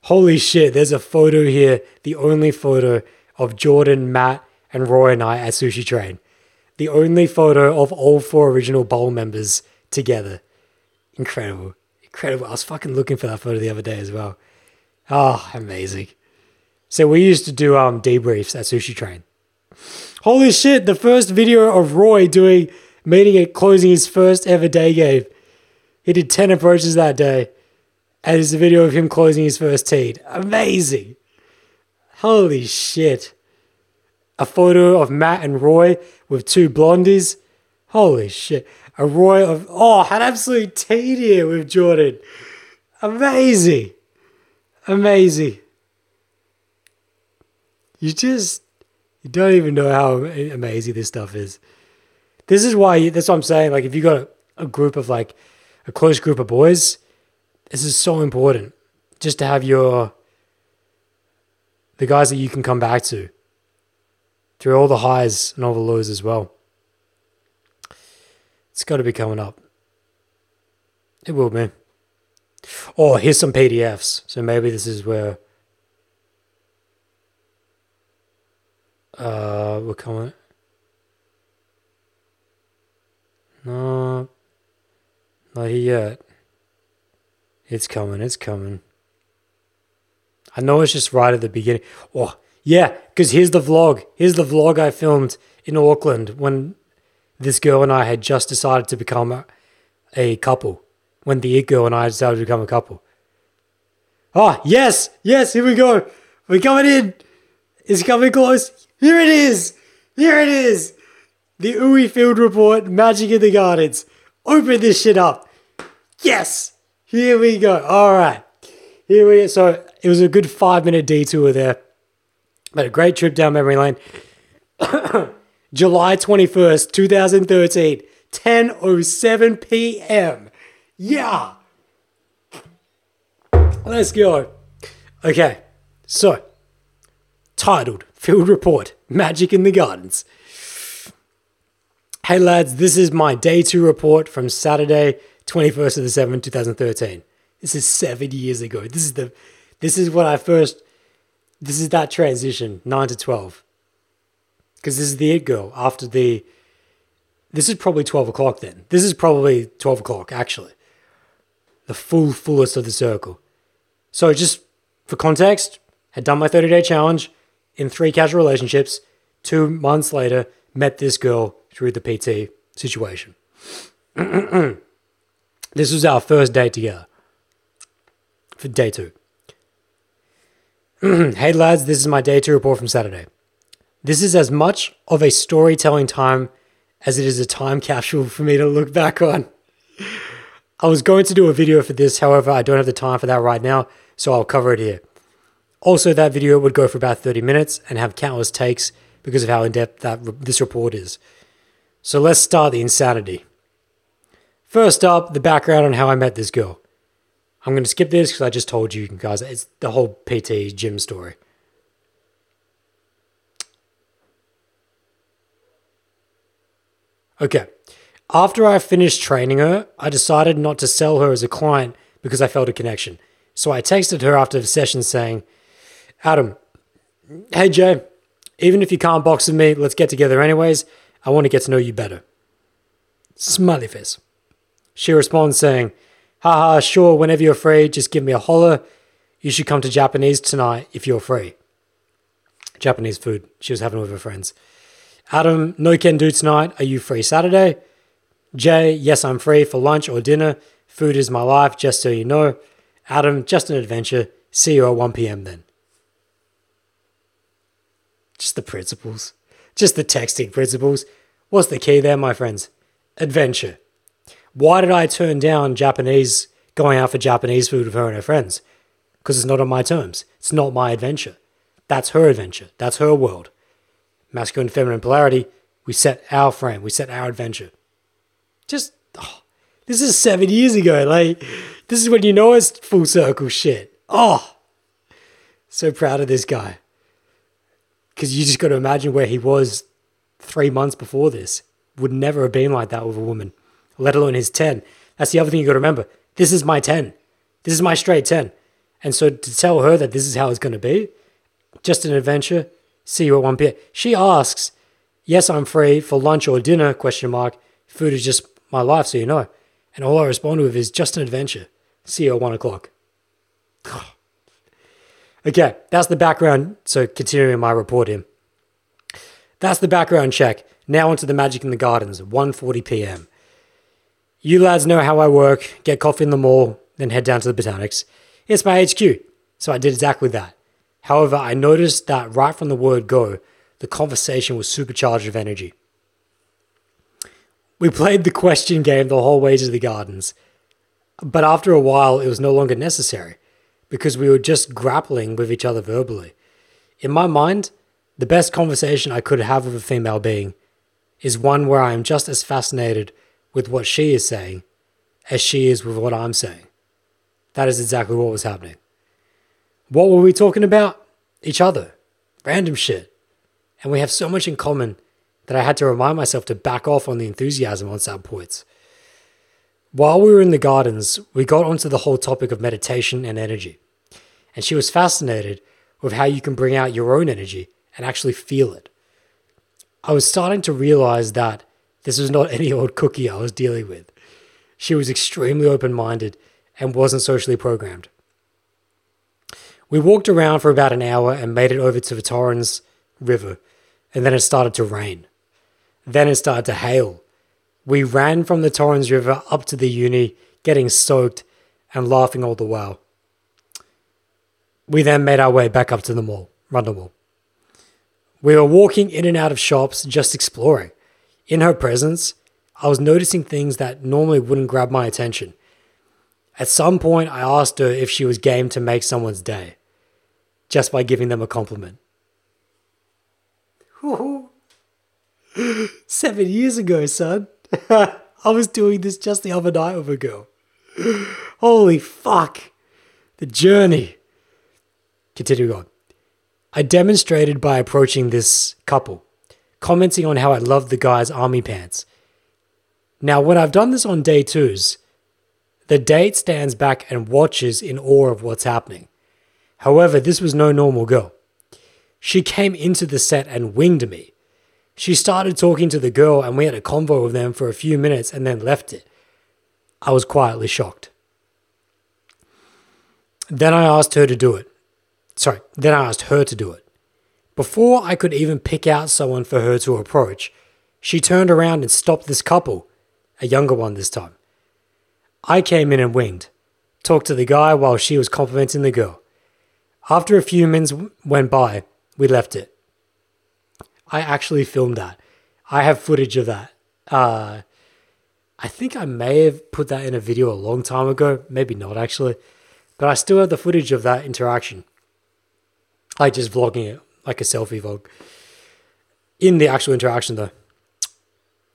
Holy shit, there's a photo here, the only photo of Jordan, Matt, and Roy and I at Sushi Train. The only photo of all four original bowl members together. Incredible. Incredible. I was fucking looking for that photo the other day as well. Oh, amazing. So we used to do um debriefs at Sushi Train. Holy shit, the first video of Roy doing meeting it closing his first ever day game. He did 10 approaches that day. And there's a video of him closing his first tee. Amazing. Holy shit. A photo of Matt and Roy with two blondies. Holy shit. A Roy of, oh, had absolute teed here with Jordan. Amazing. Amazing. You just, you don't even know how amazing this stuff is. This is why, that's what I'm saying. Like, if you got a, a group of like, a close group of boys, this is so important. Just to have your, the guys that you can come back to through all the highs and all the lows as well. It's got to be coming up. It will be. Oh, here's some PDFs. So maybe this is where uh we're coming. No, not here yet. It's coming. It's coming. I know it's just right at the beginning. Oh, yeah, because here's the vlog. Here's the vlog I filmed in Auckland when this girl and I had just decided to become a, a couple. When the it girl and I decided to become a couple. Oh, yes, yes, here we go. We're coming in. It's coming close. Here it is. Here it is. The Uwe Field Report, Magic in the Gardens. Open this shit up. Yes. Here we go. All right. Here we are. So it was a good five minute detour there. But a great trip down memory lane. *coughs* July 21st, 2013, 10.07 p.m. Yeah. Let's go. Okay, so titled Field Report Magic in the Gardens. Hey lads, this is my day two report from Saturday, 21st of the 7th, 2013. This is seven years ago. This is the this is when I first this is that transition, 9 to 12. Because this is the it girl after the this is probably 12 o'clock then. This is probably 12 o'clock, actually. The full fullest of the circle. So just for context, had done my 30 day challenge in three casual relationships. Two months later, met this girl through the PT situation. *clears throat* this was our first date together for day two. *clears throat* hey lads, this is my day two report from Saturday. This is as much of a storytelling time as it is a time capsule for me to look back on. I was going to do a video for this, however, I don't have the time for that right now, so I'll cover it here. Also, that video would go for about 30 minutes and have countless takes because of how in depth that this report is. So let's start the insanity. First up, the background on how I met this girl. I'm going to skip this because I just told you guys it's the whole PT gym story. Okay. After I finished training her, I decided not to sell her as a client because I felt a connection. So I texted her after the session saying, Adam, hey Jay, even if you can't box with me, let's get together anyways. I want to get to know you better. Smiley face. She responds saying, haha, sure, whenever you're free, just give me a holler. You should come to Japanese tonight if you're free. Japanese food she was having with her friends. Adam, no can do tonight. Are you free Saturday? Jay, yes, I'm free for lunch or dinner. Food is my life, just so you know. Adam, just an adventure. See you at 1 p.m. then. Just the principles. Just the texting principles. What's the key there, my friends? Adventure. Why did I turn down Japanese, going out for Japanese food with her and her friends? Because it's not on my terms. It's not my adventure. That's her adventure. That's her world masculine feminine polarity, we set our frame, we set our adventure. Just, oh, this is seven years ago. Like, this is when you know it's full circle shit. Oh, so proud of this guy. Because you just got to imagine where he was three months before this. Would never have been like that with a woman, let alone his 10. That's the other thing you got to remember. This is my 10. This is my straight 10. And so to tell her that this is how it's going to be, just an adventure, See you at 1 p.m. She asks, Yes, I'm free for lunch or dinner, question mark. Food is just my life, so you know. And all I respond with is just an adventure. See you at 1 o'clock. *sighs* okay, that's the background. So continuing my report here. That's the background check. Now onto the magic in the gardens, 1.40 p.m. You lads know how I work. Get coffee in the mall, then head down to the botanics. It's my HQ. So I did exactly that. However, I noticed that right from the word go, the conversation was supercharged with energy. We played the question game the whole way to the gardens, but after a while, it was no longer necessary because we were just grappling with each other verbally. In my mind, the best conversation I could have with a female being is one where I am just as fascinated with what she is saying as she is with what I'm saying. That is exactly what was happening. What were we talking about? Each other. Random shit. And we have so much in common that I had to remind myself to back off on the enthusiasm on some points. While we were in the gardens, we got onto the whole topic of meditation and energy. And she was fascinated with how you can bring out your own energy and actually feel it. I was starting to realize that this was not *laughs* any old cookie I was dealing with. She was extremely open minded and wasn't socially programmed. We walked around for about an hour and made it over to the Torrens River, and then it started to rain. Then it started to hail. We ran from the Torrens River up to the uni, getting soaked and laughing all the while. We then made our way back up to the mall, Rundle Mall. We were walking in and out of shops, just exploring. In her presence, I was noticing things that normally wouldn't grab my attention. At some point, I asked her if she was game to make someone's day just by giving them a compliment. *gasps* Seven years ago, son. *laughs* I was doing this just the other night with a girl. *gasps* Holy fuck. The journey. Continuing on. I demonstrated by approaching this couple, commenting on how I loved the guy's army pants Now, when I've done this on day twos, the date stands back and watches in awe of what's happening. However, this was no normal girl. She came into the set and winged me. She started talking to the girl, and we had a convo with them for a few minutes and then left it. I was quietly shocked. Then I asked her to do it. Sorry, then I asked her to do it. Before I could even pick out someone for her to approach, she turned around and stopped this couple, a younger one this time. I came in and winged, talked to the guy while she was complimenting the girl. After a few minutes went by, we left it. I actually filmed that. I have footage of that. Uh, I think I may have put that in a video a long time ago, maybe not actually, but I still have the footage of that interaction. Like just vlogging it, like a selfie vlog. In the actual interaction though,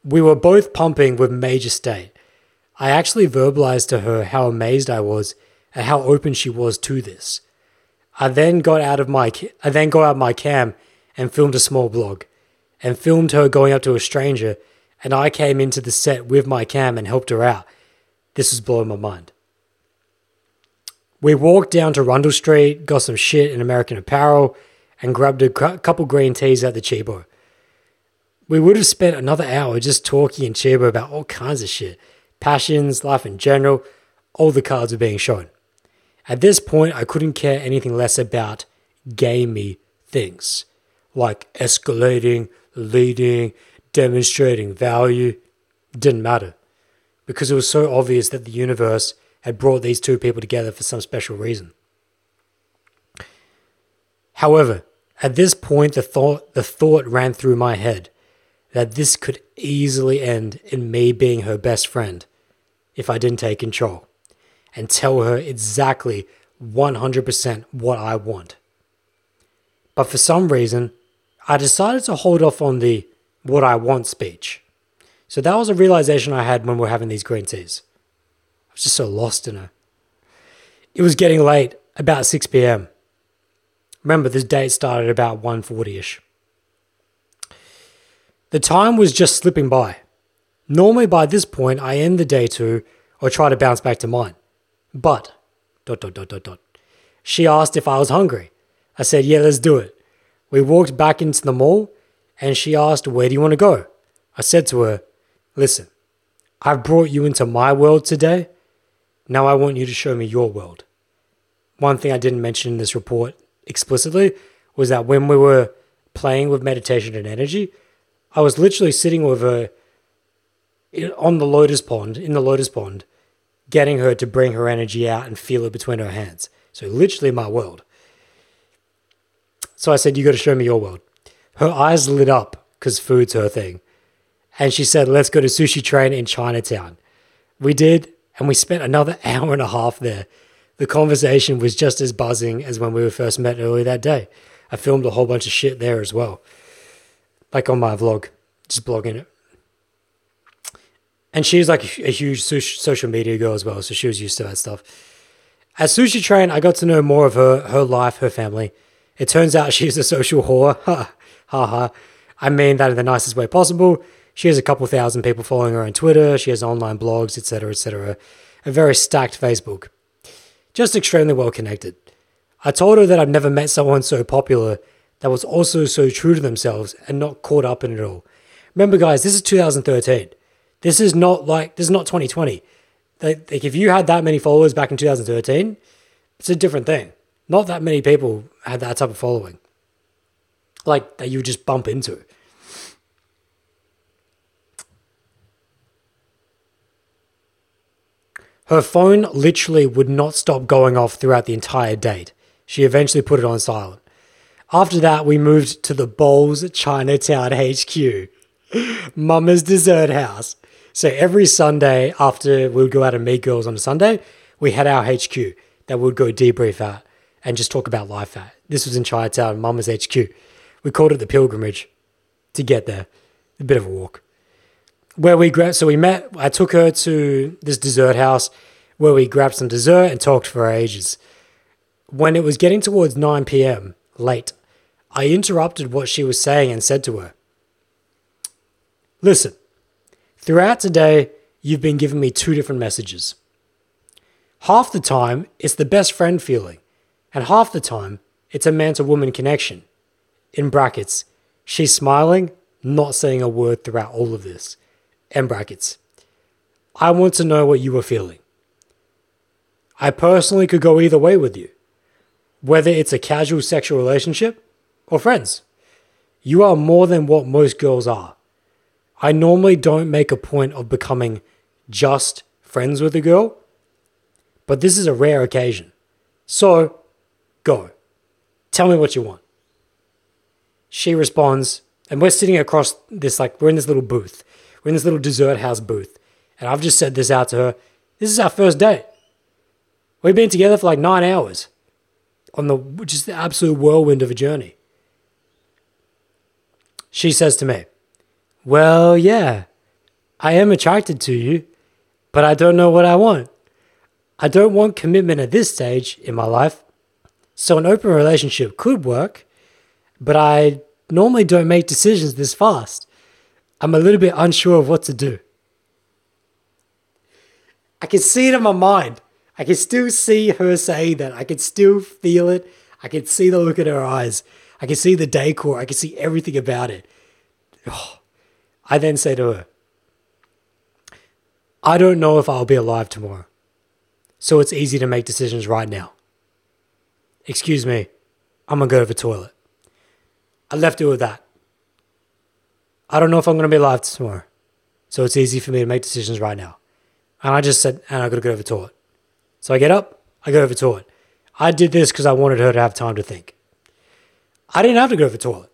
we were both pumping with major state. I actually verbalized to her how amazed I was at how open she was to this. I then got out of my I then got out my cam and filmed a small blog and filmed her going up to a stranger and I came into the set with my cam and helped her out. This was blowing my mind. We walked down to Rundle Street, got some shit in American Apparel, and grabbed a couple green teas at the Cibo. We would have spent another hour just talking in Cibo about all kinds of shit passions, life in general, all the cards were being shown. At this point, I couldn't care anything less about gamey things like escalating, leading, demonstrating value. didn't matter because it was so obvious that the universe had brought these two people together for some special reason. However, at this point, the thought, the thought ran through my head that this could easily end in me being her best friend if I didn't take control and tell her exactly 100% what I want. But for some reason, I decided to hold off on the what I want speech. So that was a realization I had when we are having these green teas. I was just so lost in her. It was getting late, about 6 p.m. Remember, this date started about 1.40ish. The time was just slipping by. Normally by this point, I end the day two or try to bounce back to mine. But, dot, dot, dot, dot, dot. She asked if I was hungry. I said, yeah, let's do it. We walked back into the mall and she asked, where do you want to go? I said to her, listen, I've brought you into my world today. Now I want you to show me your world. One thing I didn't mention in this report explicitly was that when we were playing with meditation and energy, I was literally sitting with her on the lotus pond, in the lotus pond, getting her to bring her energy out and feel it between her hands. So, literally, my world. So I said, You got to show me your world. Her eyes lit up because food's her thing. And she said, Let's go to Sushi Train in Chinatown. We did, and we spent another *laughs* hour and a half there. The conversation was just as buzzing as when we were first met earlier that day. I filmed a whole bunch of shit there as well, like on my vlog, just blogging it and she's like a huge social media girl as well, so she was used to that stuff. At Sushi Train, I got to know more of her, her life, her family. It turns out *laughs* she's a social whore. Ha *laughs* ha ha. I mean that in the nicest way possible. She has a couple thousand people following her on Twitter. She has online blogs, etc., etc. A very stacked Facebook. Just extremely well connected. I told her that I've never met someone so popular that was also so true to themselves and not caught up in it all. Remember, guys, this is 2013. This is not like this is not 2020. Like, like if you had that many followers back in 2013, it's a different thing. Not that many people had that type of following. Like that you just bump into. Her phone literally would not stop going off throughout the entire date. She eventually put it on silent. After that, we moved to the Bowls Chinatown HQ, *laughs* Mama's Dessert House. So every Sunday after we would go out and meet girls on a Sunday, we had our HQ that we would go debrief at and just talk about life at. This was in Chinatown, Mama's HQ. We called it the pilgrimage to get there. A bit of a walk. Where we grabbed, so we met, I took her to this dessert house where we grabbed some dessert and talked for ages. When it was getting towards 9 p.m., late, I interrupted what she was saying and said to her, Listen, Throughout today, you've been giving me two different messages. Half the time, it's the best friend feeling, and half the time, it's a man to woman connection. In brackets, she's smiling, not saying a word throughout all of this. End brackets. I want to know what you were feeling. I personally could go either way with you, whether it's a casual sexual relationship or friends. You are more than what most girls are. I normally don't make a point of becoming just friends with a girl, but this is a rare occasion. So, go. Tell me what you want. She responds, and we're sitting across this, like, we're in this little booth. We're in this little dessert house booth. And I've just said this out to her. This is our first date. We've been together for like nine hours on the, is the absolute whirlwind of a journey. She says to me, Well, yeah, I am attracted to you, but I don't know what I want. I don't want commitment at this stage in my life. So an open relationship could work, but I normally don't make decisions this fast. I'm a little bit unsure of what to do. I can see it in my mind. I can still see her saying that. I can still feel it. I can see the look in her eyes. I can see the decor. I can see everything about it. Oh. I then say to her, I don't know if I'll be alive tomorrow. So it's easy to make decisions right now. Excuse me, I'm gonna go to the toilet. I left it with that. I don't know if I'm gonna be alive tomorrow. So it's easy for me to make decisions right now. And I just said, and I gotta go to the toilet. So I get up, I go to the toilet. I did this because I wanted her to have time to think. I didn't have to go to the toilet.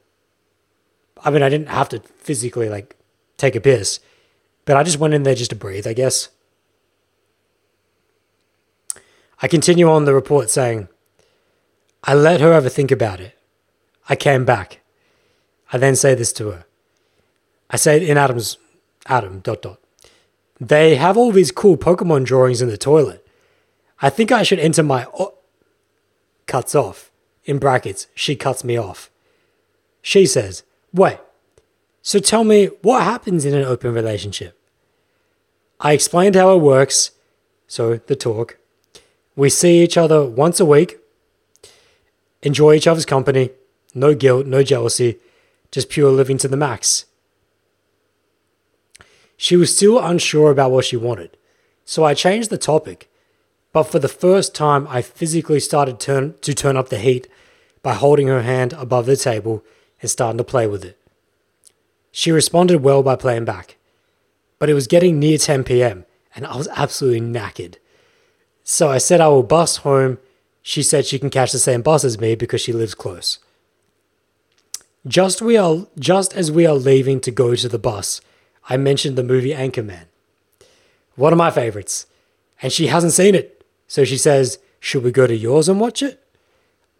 I mean, I didn't have to physically like take a piss, but I just went in there just to breathe, I guess. I continue on the report saying, I let her have a think about it. I came back. I then say this to her. I say in Adam's, Adam, dot, dot. They have all these cool Pokemon drawings in the toilet. I think I should enter my. O-. Cuts off. In brackets, she cuts me off. She says, Wait, so tell me what happens in an open relationship? I explained how it works. So, the talk. We see each other once a week, enjoy each other's company, no guilt, no jealousy, just pure living to the max. She was still unsure about what she wanted, so I changed the topic. But for the first time, I physically started turn, to turn up the heat by holding her hand above the table and starting to play with it. She responded well by playing back, but it was getting near 10 pm and I was absolutely knackered. So I said I will bus home. She said she can catch the same bus as me because she lives close. Just we are just as we are leaving to go to the bus, I mentioned the movie Anchorman. One of my favorites. And she hasn't seen it. So she says, Should we go to yours and watch it?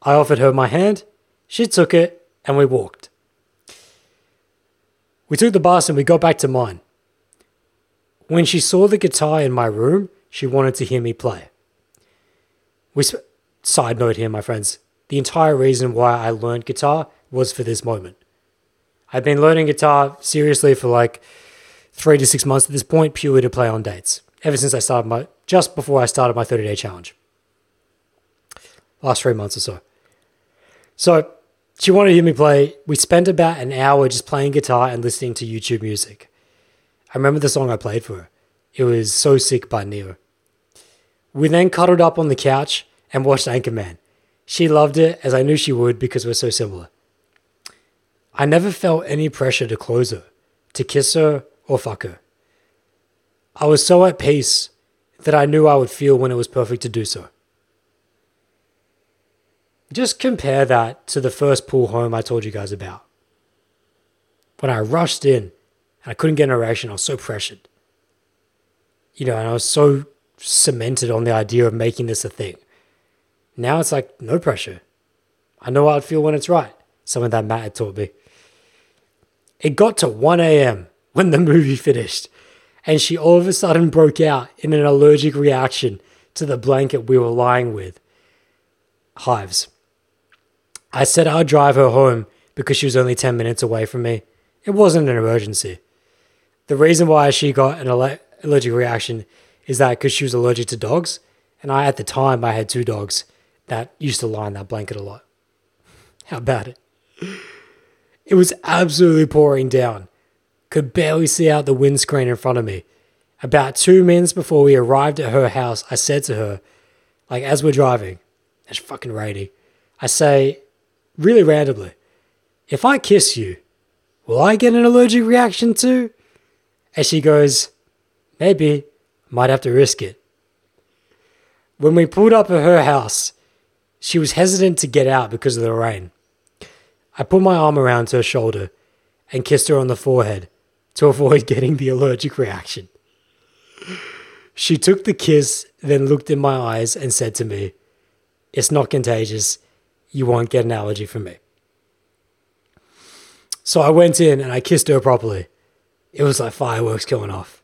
I offered her my hand. She took it and we walked. We took the bus and we got back to mine. When she saw the guitar in my room, she wanted to hear me play. We sp- side note here, my friends. The entire reason why I learned guitar was for this moment. I've been learning guitar seriously for like three to six months at this point, purely to play on dates. Ever since I started my, just before I started my 30 day challenge. Last three months or so. So she wanted to hear me play. We spent about an hour just playing guitar and listening to YouTube music. I remember the song I played for her. It was So Sick by Ne-Yo. We then cuddled up on the couch and watched Anchorman. She loved it as I knew she would because we're so similar. I never felt any pressure to close her, to kiss her, or fuck her. I was so at peace that I knew I would feel when it was perfect to do so. Just compare that to the first pool home I told you guys about. When I rushed in and I couldn't get an erection, I was so pressured. You know, and I was so cemented on the idea of making this a thing. Now it's like no pressure. I know how I'd feel when it's right. Something that Matt had taught me. It got to 1 a.m. when the *laughs* movie finished, and she all of a sudden broke out in an allergic reaction to the blanket we were lying with. Hives. I said I'd drive her home because she was only 10 minutes away from me. It wasn't an emergency. The reason why she got an alle- allergic reaction is that because she was allergic to dogs, and I at the time I had two dogs that used to lie in that blanket a lot. How about it? It was absolutely pouring down. Could barely see out the windscreen in front of me. About two minutes before we arrived at her house, I said to her, like as we're driving, it's fucking rainy. I say, really randomly, if I kiss you, will I get an allergic reaction too? And she goes, maybe, might have to risk it. When we pulled up at her house, she was hesitant to get out because of the rain. I put my arm around her shoulder and kissed her on the forehead to avoid *laughs* getting the allergic reaction. She took the kiss, then looked in my eyes and said to me, It's not contagious. You won't get an allergy from me. So I went in and I kissed her properly. It was like fireworks going off.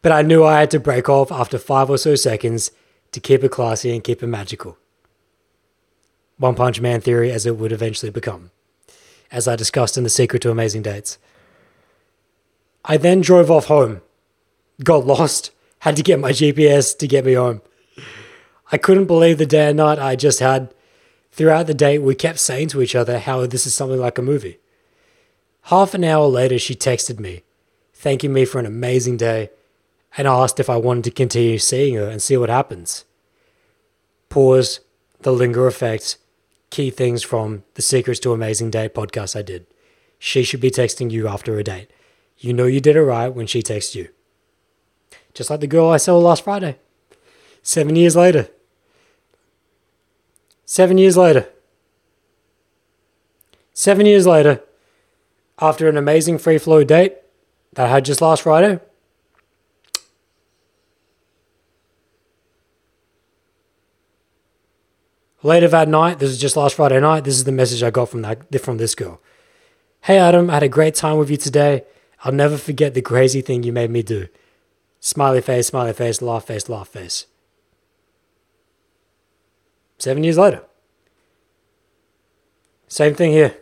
But I knew I had to break off after five or so seconds to keep it classy and keep it magical. One Punch Man theory as it would eventually become, as I discussed in The Secret to Amazing Dates. I then drove off home, got lost, had to get my GPS to get me home. I couldn't believe the day and night I just had. Throughout the date, we kept saying to each other how this is something like a movie. Half an hour later, she texted me, thanking me for an amazing day, and asked if I wanted to continue seeing her and see what happens. Pause, the linger effect, key things from the Secrets to Amazing Date podcast I did. She should be texting you after a date. You know you did it right when she texts you. Just like the girl I saw last Friday. Seven years later. Seven years later. Seven years later, after an amazing free flow date that I had just last Friday, later that night, this is just last Friday night, this is the message I got from that from this girl. Hey Adam, I had a great time with you today. I'll never forget the crazy thing you made me do. Smiley face, smiley face, laugh face, laugh face. Seven years later. Same thing here.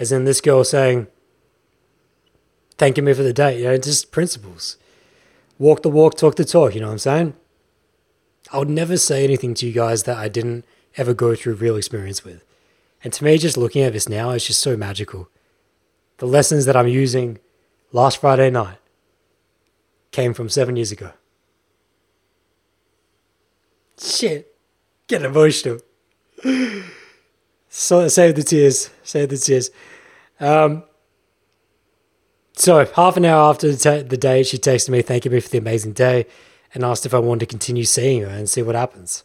As in this girl saying, thanking me for the date, you know, just principles. Walk the walk, talk the talk, you know what I'm saying? I would never say anything to you guys that I didn't ever go through real experience with. And to me, just looking at this now it's just so magical. The lessons that I'm using last Friday night came from seven years ago. Shit. Get emotional. So save the tears. Save the tears. Um, so half an hour after the, t- the day, she texted me, thanking me for the amazing day, and asked if I wanted to continue seeing her and see what happens.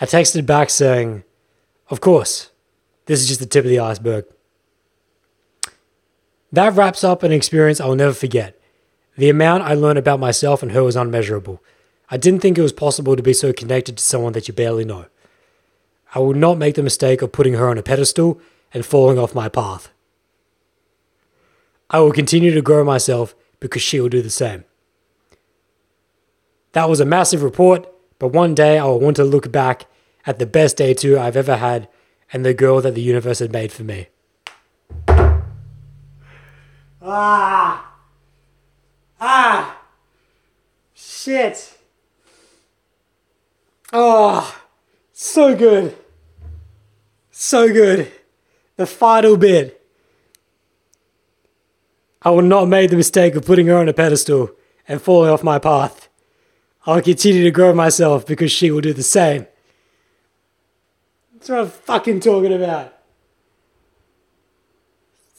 I texted back saying, "Of course. This is just the tip of the iceberg." That wraps up an experience I'll never forget. The amount I learned about myself and her was unmeasurable. I didn't think it was possible to be so connected to someone that you barely know. I will not make the mistake of putting her on a pedestal and falling off my path. I will continue to grow myself because she will do the same. That was a massive report, but one day I will want to look back at the best day two I've ever had and the girl that the universe had made for me. Ah! Ah! Shit! Oh, so good. So good. The final bit. I will not make the mistake of putting her on a pedestal and falling off my path. I'll continue to grow myself because she will do the same. That's what I'm fucking talking about.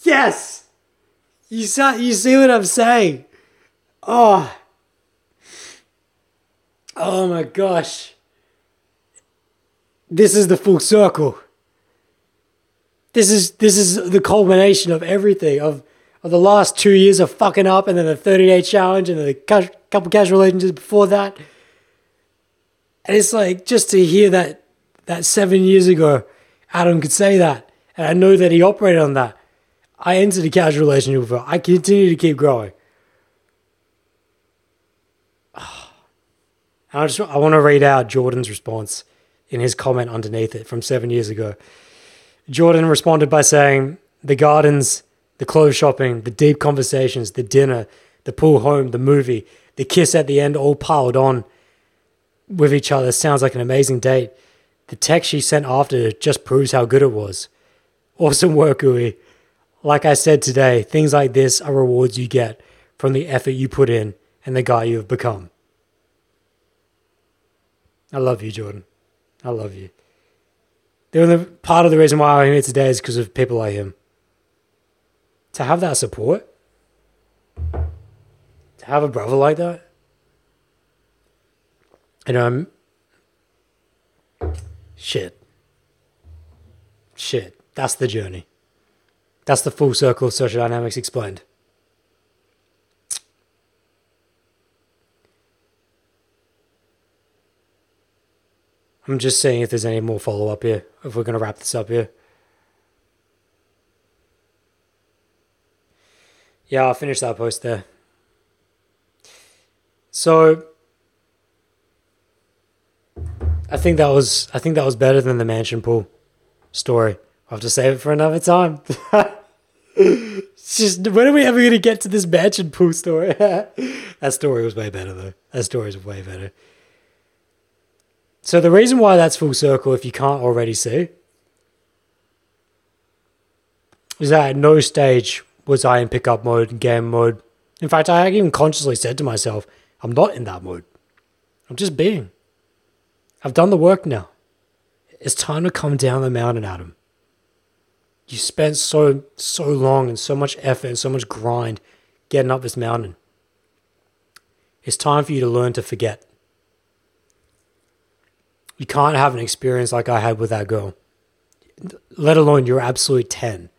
Yes! You saw, you see what I'm saying? Oh. Oh my gosh. This is the full circle. This is this is the culmination of everything of of the last two years of fucking up, and then the 30 day challenge, and then couple casual relationships before that. And it's like just to hear that that seven years ago, Adam could say that, and I know that he operated on that. I entered a casual relationship her. I continue to keep growing. *sighs* And I just I want to read out Jordan's response in his comment underneath it from seven years ago. Jordan responded by saying, "The gardens." the clothes shopping, the deep conversations, the dinner, the pool home, the movie, the kiss at the end, all piled on with each other. Sounds like an amazing date. The text she sent after just proves how good it was. Awesome work, Ui. Like I said today, things like this are rewards you get from the effort you put in and the guy you have become. I love you, Jordan. I love you. The only part of the reason why I'm here today is because of people like him. To have that support, to have a brother like that, and I'm shit, shit. That's the journey. That's the full circle of social dynamics explained. I'm just seeing if there's any more follow up here, if we're going to wrap this up here. Yeah, I'll finish that post there. So I think that was I think that was better than the mansion pool story. I'll have to save it for another time. it's *laughs* just when are we ever gonna get to this mansion pool story? *laughs* that story was way better though. That story is way better. So the reason why that's full circle, if you can't already see, is that at no stage was I in pickup mode and game mode. In fact, I even consciously said to myself, I'm not in that mode. I'm just being. I've done the work now. It's time to come down the mountain, Adam. You spent so so long and so much effort and so much grind getting up this mountain. It's time for you to learn to forget. You can't have an experience like I had with that girl, let alone you're absolutely 10.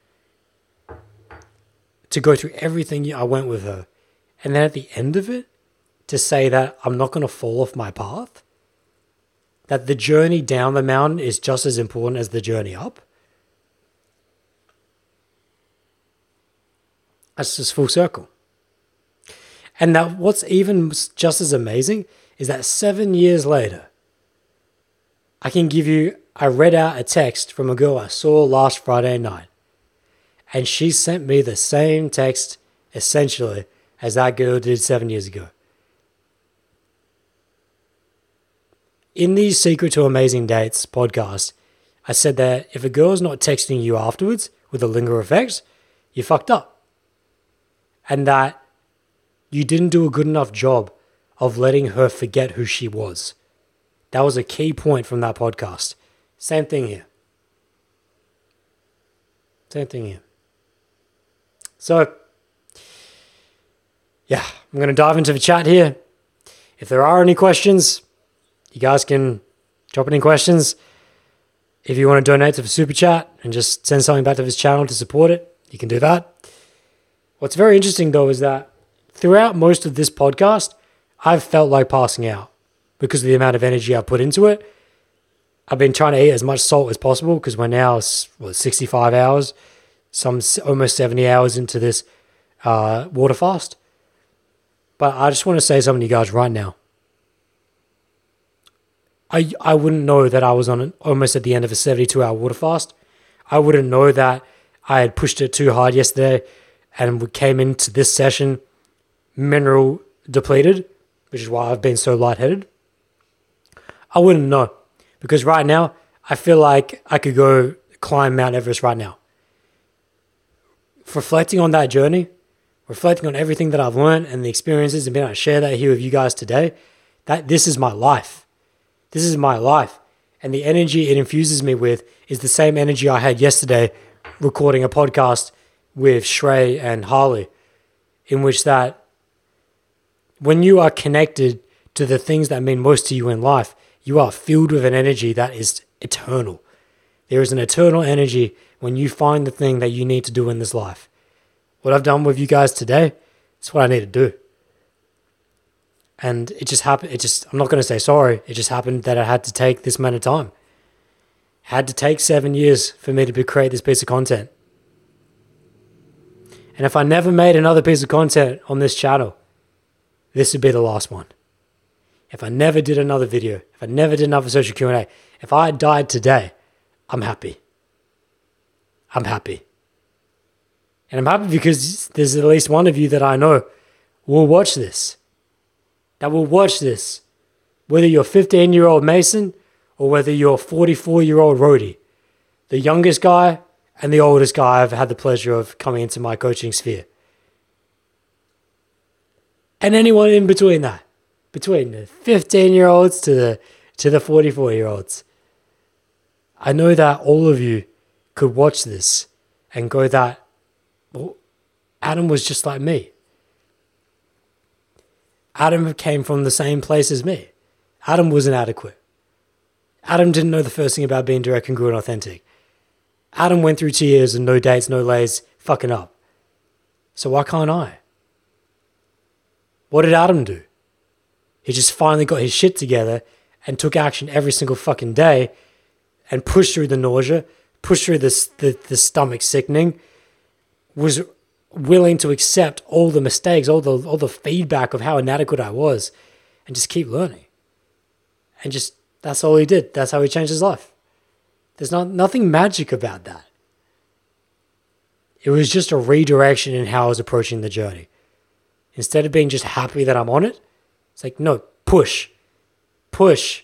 To go through everything I went with her. And then at the end of it, to say that I'm not going to fall off my path, that the journey down the mountain is just as important as the journey up. That's just full circle. And that what's even just as amazing is that seven years later, I can give you, I read out a text from a girl I saw last Friday night. And she sent me the same text essentially as that girl did seven years ago. In the Secret to Amazing Dates podcast, I said that if a girl's not texting you afterwards with a linger effect, you fucked up. And that you didn't do a good enough job of letting her forget who she was. That was a key point from that podcast. Same thing here. Same thing here. So, yeah, I'm going to dive into the chat here. If there are any questions, you guys can drop any questions. If you want to donate to the super chat and just send something back to this channel to support it, you can do that. What's very interesting though is that throughout most of this podcast, I've felt like passing out because of the amount of energy I put into it. I've been trying to eat as much salt as possible because we're now what, 65 hours, some almost 70 hours into this uh, water fast. But I just want to say something to you guys right now. I, I wouldn't know that I was on an, almost at the end of a 72 hour water fast. I wouldn't know that I had pushed it too hard yesterday and we came into this session mineral depleted, which is why I've been so lightheaded. I wouldn't know because right now I feel like I could go climb Mount Everest right now. Reflecting on that journey, reflecting on everything that I've learned and the experiences and being able to share that here with you guys today, that this is my life. This is my life. And the energy it infuses me with is the same energy I had yesterday recording a podcast with Shrey and Harley, in which that when you are connected to the things that mean most to you in life, you are filled with an energy that is eternal. There is an eternal energy when you find the thing that you need to do in this life. What I've done with you guys today, it's what I need to do. And it just happened. It just, I'm not going to say sorry. It just happened that I had to take this amount of time. Had to take seven years for me to create this piece of content. And if I never made another piece of content on this channel, this would be the last one if I never did another video, if I never did another social Q&A, if I died today, I'm happy. I'm happy. And I'm happy because there's at least one of you that I know will watch this. That will watch this. Whether you're 15 year old Mason or whether you're 44 year old Rody. The youngest guy and the oldest guy I've had the pleasure of coming into my coaching sphere. And anyone in between that. Between the 15 year olds to the to the 44 year olds. I know that all of you could watch this and go that well, Adam was just like me. Adam came from the same place as me. Adam was inadequate. Adam didn't know the first thing about being direct, congruent, authentic. Adam went through two years and no dates, no lays, fucking up. So why can't I? What did Adam do? He just finally got his shit together and took action every single fucking day and pushed through the nausea, pushed through the, the, the stomach sickening, was willing to accept all the mistakes, all the all the feedback of how inadequate I was, and just keep learning. And just that's all he did. That's how he changed his life. There's not nothing magic about that. It was just a redirection in how I was approaching the journey. Instead of being just happy that I'm on it, it's like, no, push. Push.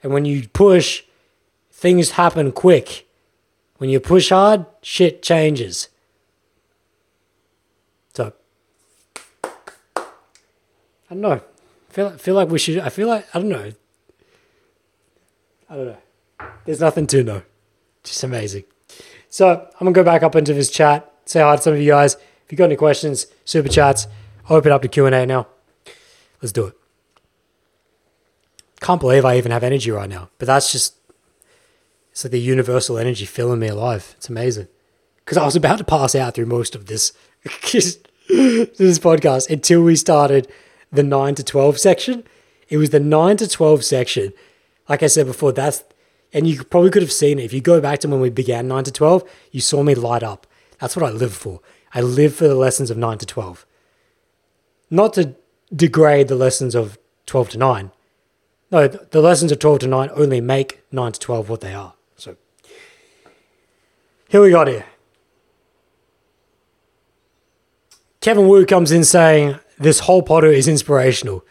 And when you push, things happen quick. When you push hard, shit changes. So I don't know. I feel feel like we should. I feel like I don't know. I don't know. There's nothing to know. Just amazing. So I'm gonna go back up into this chat. Say hi to some of you guys. If you got any questions, super chats. I'll open up to Q and A now. Let's do it. Can't believe I even have energy right now. But that's just it's like the universal energy filling me alive. It's amazing. Because I was about to pass out through most of this *laughs* this podcast until we started the 9 to 12 section. It was the 9 to 12 section. Like I said before, that's, and you probably could have seen it. If you go back to when we began 9 to 12, you saw me light up. That's what I live for. I live for the lessons of 9 to 12. Not to degrade the lessons of 12 to 9. No, the lessons of 12 to 9 only make 9 to 12 what they are. So, here we got here. Kevin Wu comes in saying this whole potter is inspirational,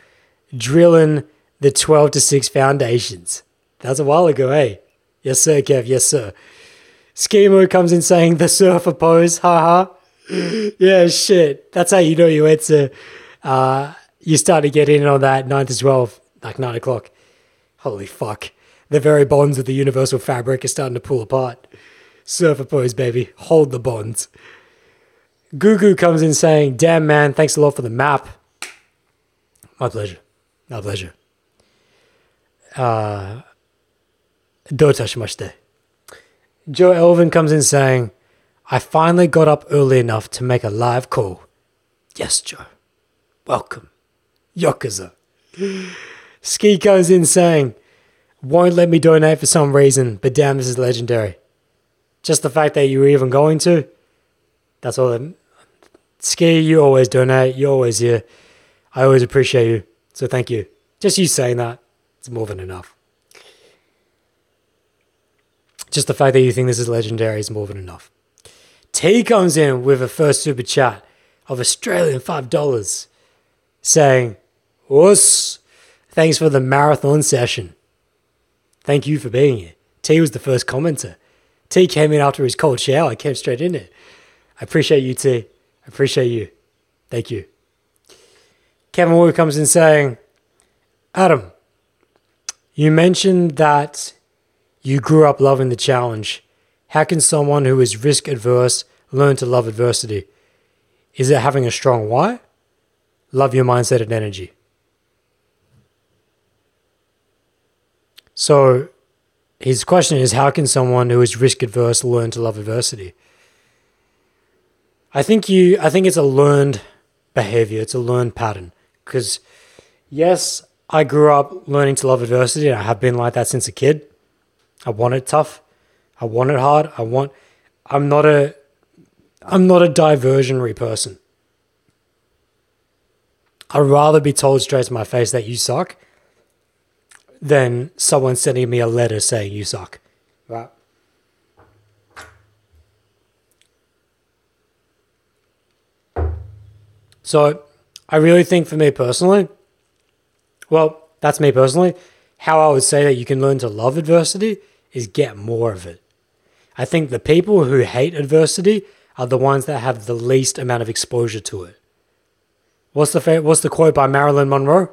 drilling the 12 to 6 foundations. That's a while ago, eh? Yes, sir, Kev. Yes, sir. Schemo comes in saying the surfer pose. Haha. *laughs* yeah, shit. That's how you know you answer. Uh, you start to get in on that 9 to 12, like 9 o'clock. Holy fuck. The very bonds of the universal fabric are starting to pull apart. Surfer pose, baby. Hold the bonds. Gugu comes in saying, Damn, man, thanks a lot for the map. My pleasure. My pleasure. Uh, Dotashimashite. Joe Elvin comes in saying, I finally got up early enough to make a live call. Yes, Joe. Welcome. Yakuza. Ski comes in saying, won't let me donate for some reason, but damn, this is legendary. Just the fact that you were even going to, that's all that Ski, you always donate. You're always here. I always appreciate you. So thank you. Just you saying that, it's more than enough. Just the fact that you think this is legendary is more than enough. T comes in with a first super chat of Australian $5 saying, Us, thanks for the marathon session. Thank you for being here. T was the first commenter. T came in after his cold shower, came straight in it. I appreciate you, T appreciate you. Thank you. Kevin Wu comes in saying, Adam, you mentioned that you grew up loving the challenge. How can someone who is risk adverse learn to love adversity? Is it having a strong why? Love your mindset and energy. So, his question is how can someone who is risk adverse learn to love adversity? I think you I think it's a learned behavior, it's a learned pattern because yes, I grew up learning to love adversity and I have been like that since a kid. I want it tough. I want it hard. I want I'm not a I'm not a diversionary person. I'd rather be told straight to my face that you suck than someone sending me a letter saying you suck. Right? So I really think for me personally, well, that's me personally, how I would say that you can learn to love adversity is get more of it. I think the people who hate adversity are the ones that have the least amount of exposure to it. What's the what's the quote by Marilyn Monroe?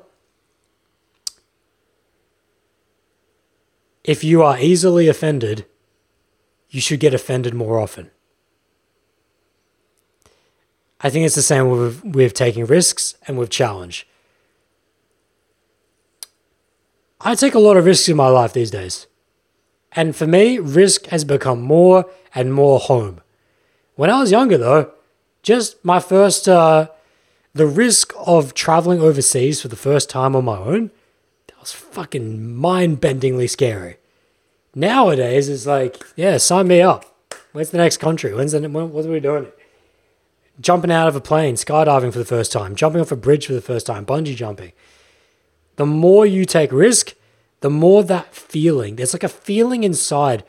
If you are easily offended, you should get offended more often. I think it's the same with, with taking risks and with challenge. I take a lot of risks in my life these days. And for me, risk has become more and more home. When I was younger, though, just my first, uh, the risk of traveling overseas for the first time on my own, was fucking mind bendingly scary. Nowadays, it's like, yeah, sign me up. Where's the next country? When's the, when, what are we doing? Jumping out of a plane, skydiving for the first time, jumping off a bridge for the first time, bungee jumping. The more you take risk, the more that feeling, there's like a feeling inside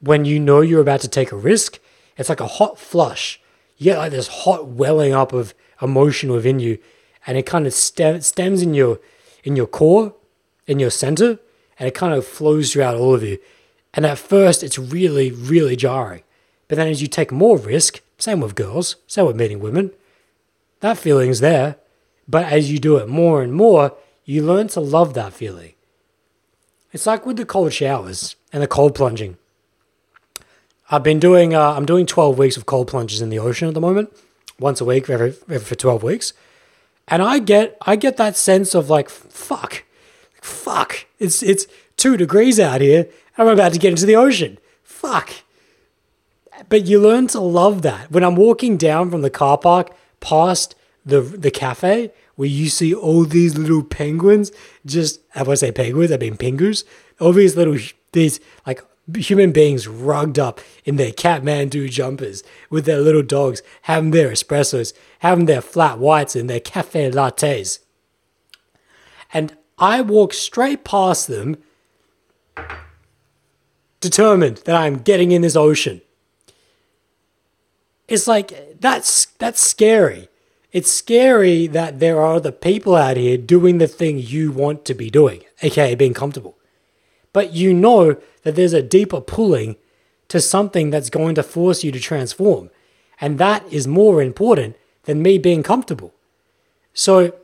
when you know you're about to take a risk. It's like a hot flush. You get like this hot welling up of emotion within you, and it kind of stem, stems in your in your core, in your center, and it kind of flows throughout all of you. And at first, it's really, really jarring. But then as you take more risk, same with girls, same with meeting women, that feeling's there. But as you do it more and more, you learn to love that feeling. It's like with the cold showers and the cold plunging. I've been doing, uh, I'm doing 12 weeks of cold plunges in the ocean at the moment, once a week every, every, for 12 weeks. And I get, I get that sense of like, fuck, fuck, it's, it's two degrees out here. I'm about to get into the ocean. Fuck. But you learn to love that. When I'm walking down from the car park past the the cafe where you see all these little penguins, just I want to say penguins, I mean pingus, all these little these like human beings rugged up in their Kathmandu jumpers with their little dogs, having their espressos, having their flat whites and their cafe lattes. And I walk straight past them, determined that I'm getting in this ocean. It's like that's that's scary. It's scary that there are other people out here doing the thing you want to be doing, aka being comfortable. But you know that there's a deeper pulling to something that's going to force you to transform. And that is more important than me being comfortable. So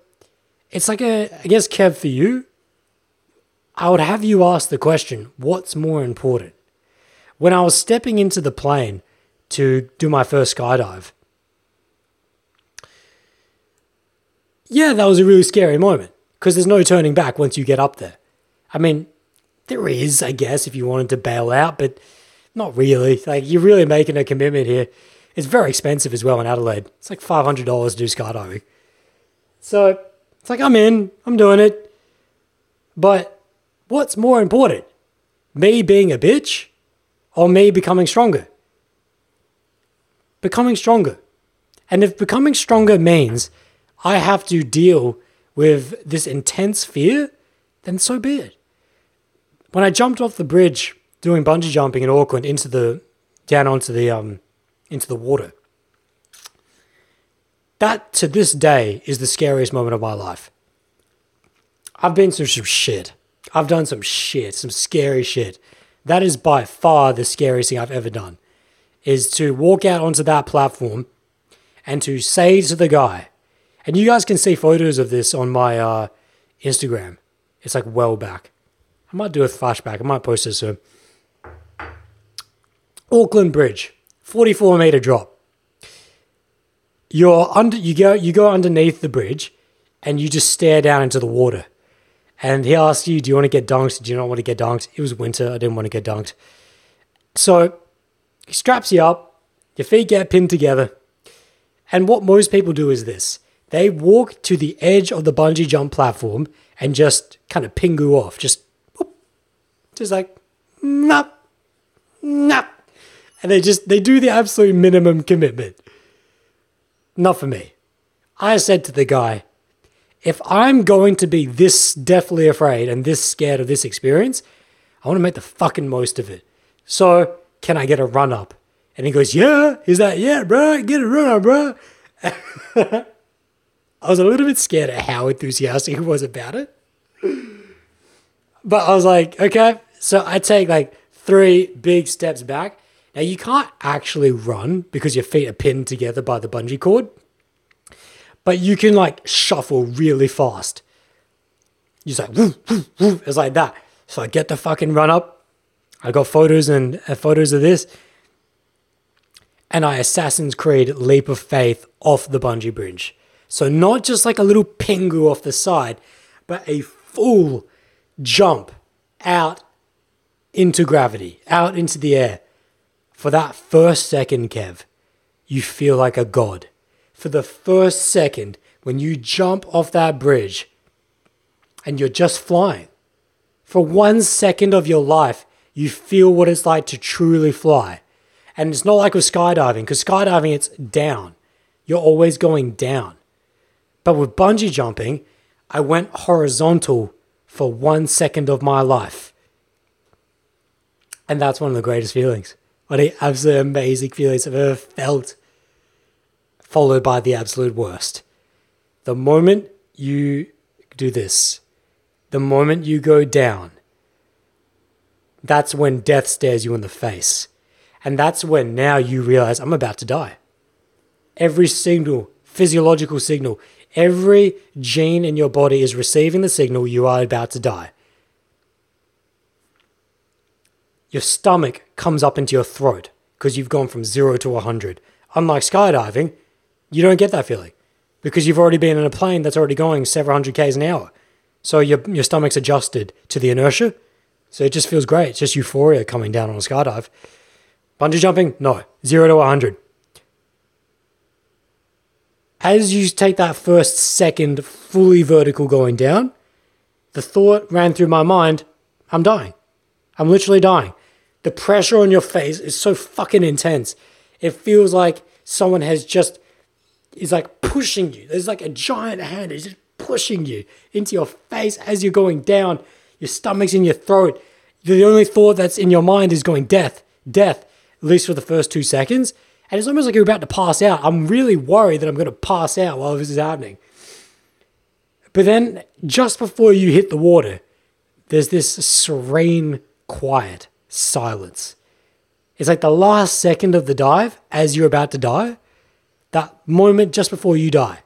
it's like a, I guess, Kev, for you, I would have you ask the question what's more important? When I was stepping into the plane to do my first skydive, yeah, that was a really scary moment because there's no turning back once you get up there. I mean, there is, I guess, if you wanted to bail out, but not really. Like, you're really making a commitment here. It's very expensive as well in Adelaide. It's like $500 to do skydiving. So, it's like, I'm in, I'm doing it. But what's more important? Me being a bitch or me becoming stronger? Becoming stronger. And if becoming stronger means I have to deal with this intense fear, then so be it. When I jumped off the bridge doing bungee jumping in Auckland into the down onto the um into the water. That to this day is the scariest moment of my life. I've been through some shit. I've done some shit, some scary shit. That is by far the scariest thing I've ever done. Is to walk out onto that platform and to say to the guy, and you guys can see photos of this on my uh, Instagram. It's like well back. I might do a flashback. I might post this soon. Auckland Bridge, 44 meter drop. You're under. You go. You go underneath the bridge, and you just stare down into the water. And he asks you, "Do you want to get dunked? Do you not want to get dunked?" It was winter. I didn't want to get dunked. So he straps you up. Your feet get pinned together. And what most people do is this they walk to the edge of the bungee jump platform and just kind of pingu off, just, whoop, just like, nap, nap. And they just, they do the absolute minimum commitment. Not for me. I said to the guy, if I'm going to be this deathly afraid and this scared of this experience, I want to make the fucking most of it. So, can I get a run up? And he goes, Yeah. He's like, Yeah, bro, get a run up, bro. *laughs* I was a little bit scared at how enthusiastic he was about it. But I was like, okay. So I take like three big steps back. Now you can't actually run because your feet are pinned together by the bungee cord, but you can like shuffle really fast. You're like, woof, woof, woof. it's like that. So I get the fucking run up. I got photos and uh, photos of this. And I Assassin's Creed leap of faith off the bungee bridge. So not just like a little pingu off the side, but a full jump out into gravity, out into the air. For that first second, Kev, you feel like a god. For the first second, when you jump off that bridge and you're just flying, for one second of your life, you feel what it's like to truly fly. And it's not like with skydiving, because skydiving, it's down. You're always going down. But with bungee jumping, I went horizontal for one second of my life. And that's one of the greatest feelings. One of the absolute amazing feelings I've ever felt. Followed by the absolute worst. The moment you do this, the moment you go down, that's when death stares you in the face. And that's when now you realize I'm about to die. Every signal, physiological signal, every gene in your body is receiving the signal you are about to die. Your stomach comes up into your throat because you've gone from zero to 100. Unlike skydiving, you don't get that feeling because you've already been in a plane that's already going several hundred Ks an hour. So your, your stomach's adjusted to the inertia. So it just feels great. It's just euphoria coming down on a skydive. Bungee jumping? No. Zero to 100. As you take that first second fully vertical going down, the thought ran through my mind I'm dying. I'm literally dying. The pressure on your face is so fucking intense. It feels like someone has just is like pushing you. There's like a giant hand is just pushing you into your face as you're going down. Your stomach's in your throat. The only thought that's in your mind is going death, death, at least for the first two seconds. And it's almost like you're about to pass out. I'm really worried that I'm going to pass out while this is happening. But then, just before you hit the water, there's this serene, quiet silence. It's like the last second of the dive as you're about to die, that moment just before you die.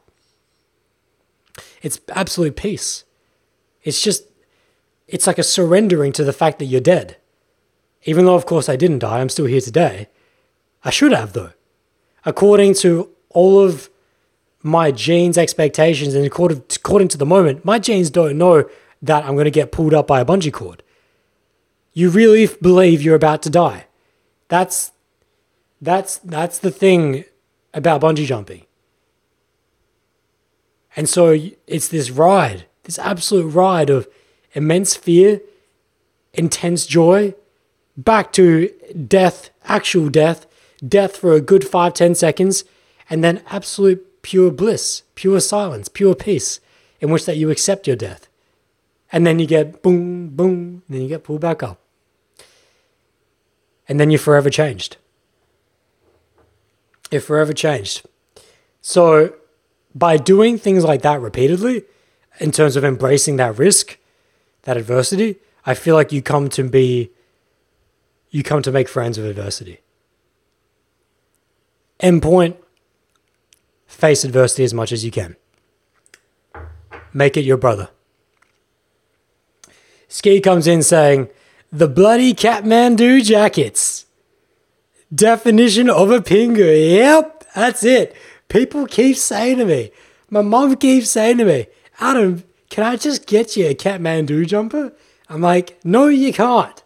It's absolute peace. It's just, it's like a surrendering to the fact that you're dead. Even though, of course, I didn't die, I'm still here today. I should have, though. According to all of my genes' expectations and according, to the moment, my genes don't know that I'm going to get pulled up by a bungee cord. You really believe you're about to die. That's that's that's the thing about bungee jumping. And so it's this ride, this absolute ride of immense fear, intense joy, back to death, actual death, death for a good five, ten seconds, and then absolute pure bliss, pure silence, pure peace, in which that you accept your death. And then you get boom, boom, and then you get pulled back up. And then you're forever changed. You're forever changed. So by doing things like that repeatedly, in terms of embracing that risk, that adversity, I feel like you come to be you come to make friends with adversity. End point face adversity as much as you can. Make it your brother. Ski comes in saying, the bloody Kathmandu jackets. Definition of a pingu. Yep, that's it. People keep saying to me, my mom keeps saying to me, Adam, can I just get you a Kathmandu jumper? I'm like, no, you can't.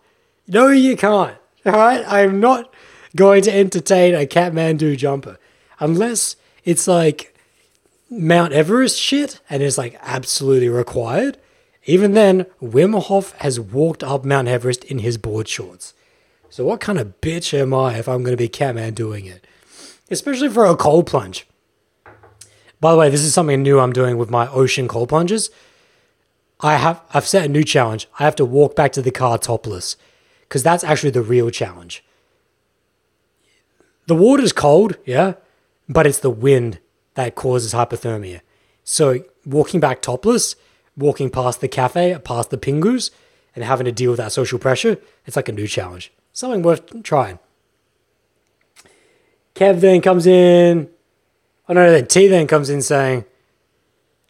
No, you can't. All right? I'm not going to entertain a Kathmandu jumper unless it's like Mount Everest shit and it's like absolutely required. Even then, Wim Hof has walked up Mount Everest in his board shorts. So what kind of bitch am I if I'm going to be Catman doing it? Especially for a cold plunge. By the way, this is something new I'm doing with my ocean cold plunges. I have I've set a new challenge. I have to walk back to the car topless because that's actually the real challenge. The water's cold, yeah, but it's the wind that causes hypothermia. So walking back topless, walking past the cafe, past the pingus, and having to deal with that social pressure, it's like a new challenge. Something worth trying. Kev then comes in. Oh no, then T then comes in saying,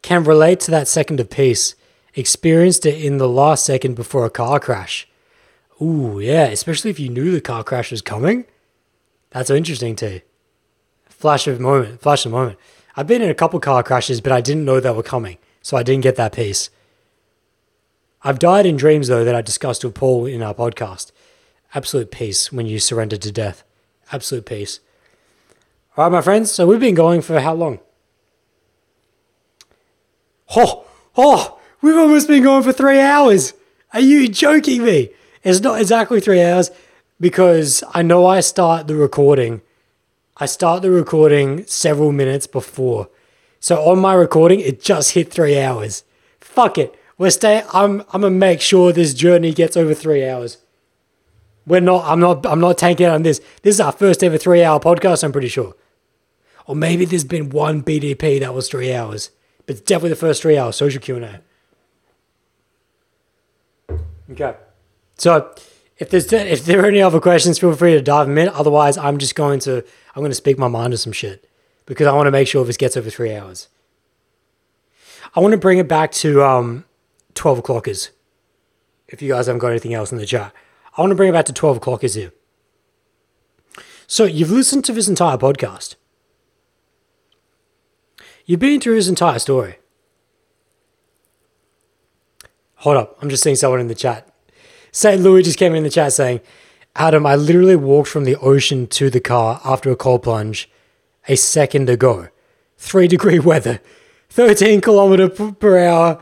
can relate to that second of peace. Experienced it in the last second before a car crash. Ooh, yeah, especially if you knew the car crash was coming. That's interesting too. Flash of moment, flash of moment. I've been in a couple car crashes, but I didn't know they were coming, so I didn't get that peace. I've died in dreams though that I discussed with Paul in our podcast. Absolute peace when you surrender to death. Absolute peace. All right, my friends. So we've been going for how long? Oh, oh, we've almost been going for three hours. Are you joking me? It's not exactly three hours because I know I start the recording. I start the recording several minutes before. So on my recording, it just hit three hours. Fuck it. We're staying. I'm. I'm gonna make sure this journey gets over three hours. We're not. I'm not. I'm not tanking out on this. This is our first ever three-hour podcast. I'm pretty sure. Or maybe there's been one BDP that was three hours, but it's definitely the first three hours. Social Q and A. Okay. So if there's if there are any other questions, feel free to dive them in. Otherwise, I'm just going to I'm going to speak my mind to some shit because I want to make sure this gets over three hours. I want to bring it back to um, 12 o'clockers. If you guys haven't got anything else in the chat, I want to bring it back to 12 o'clockers here. So you've listened to this entire podcast. You've been through his entire story. Hold up, I'm just seeing someone in the chat. St. Louis just came in the chat saying, Adam, I literally walked from the ocean to the car after a cold plunge a second ago. Three degree *laughs* weather, 13 kilometer per hour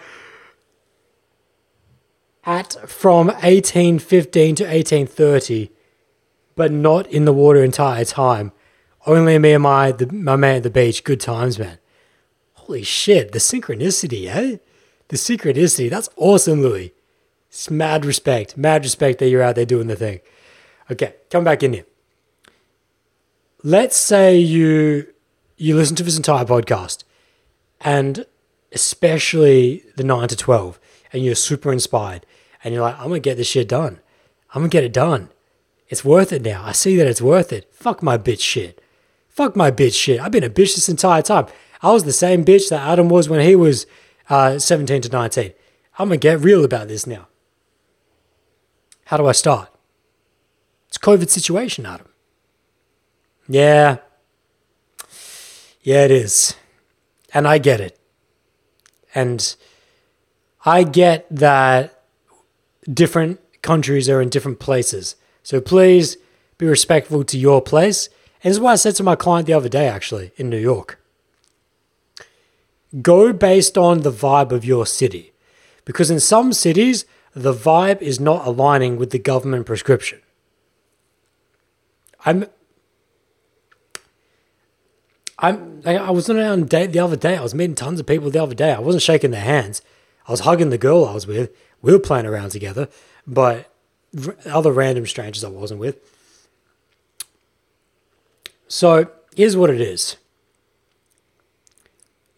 at from 1815 to 1830, but not in the water entire time. Only me and my, the, my man at the beach. Good times, man. Holy shit, the synchronicity, eh? The synchronicity. That's awesome, Louis. It's mad respect. Mad respect that you're out there doing the thing. Okay, come back in here. Let's say you you listen to this entire podcast and especially the 9 to 12 and you're super inspired and you're like i'm gonna get this shit done. I'm gonna get it done. It's worth it now. I see that it's worth it. Fuck my bitch shit. Fuck my bitch shit. I've been a bitch this entire time. I was the same bitch that adam was when he was uh, 17 to 19 i'm gonna get real about this now. How do i start? It's covid situation adam yeah yeah it is and i get it and I get that different countries are in different places. So please be respectful to your place. And this is what I said to my client the other day, actually, in New York. Go based on the vibe of your city. Because in some cities, the vibe is not aligning with the government prescription. I'm I'm, I was on a date the other day. I was meeting tons of people the other day. I wasn't shaking their hands. I was hugging the girl I was with. We were playing around together, but other random strangers I wasn't with. So here's what it is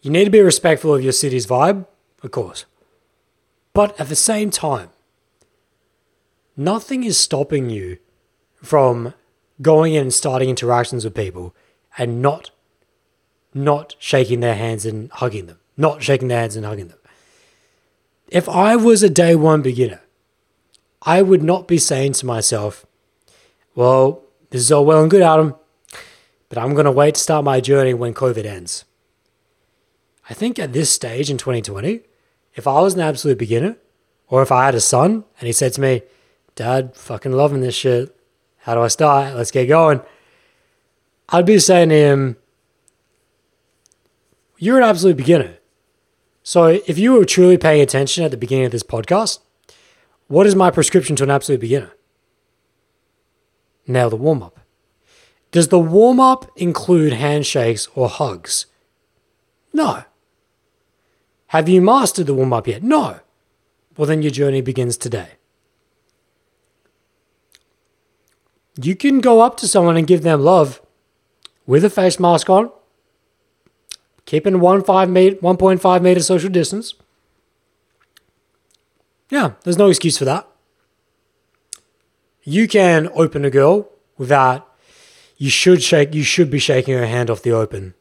you need to be respectful of your city's vibe, of course. But at the same time, nothing is stopping you from going in and starting interactions with people and not not shaking their hands and hugging them, not shaking their hands and hugging them. If I was a day one beginner, I would not be saying to myself, well, this is all well and good, Adam, but I'm going to wait to start my journey when COVID ends. I think at this stage in 2020, if I was an absolute beginner, or if I had a son and he said to me, Dad, fucking loving this shit. How do I start? Let's get going. I'd be saying to him, you're an absolute beginner. So if you were truly paying attention at the beginning of this podcast, what is my prescription to an absolute beginner? Now the warm up. Does the warm up include handshakes or hugs? No. Have you mastered the warm up yet? No. Well, then your journey begins today. You can go up to someone and give them love with a face mask on keeping one five meter, 1.5 meter social distance. Yeah, there's no excuse for that. You can open a girl without you should shake you should be shaking her hand off the open.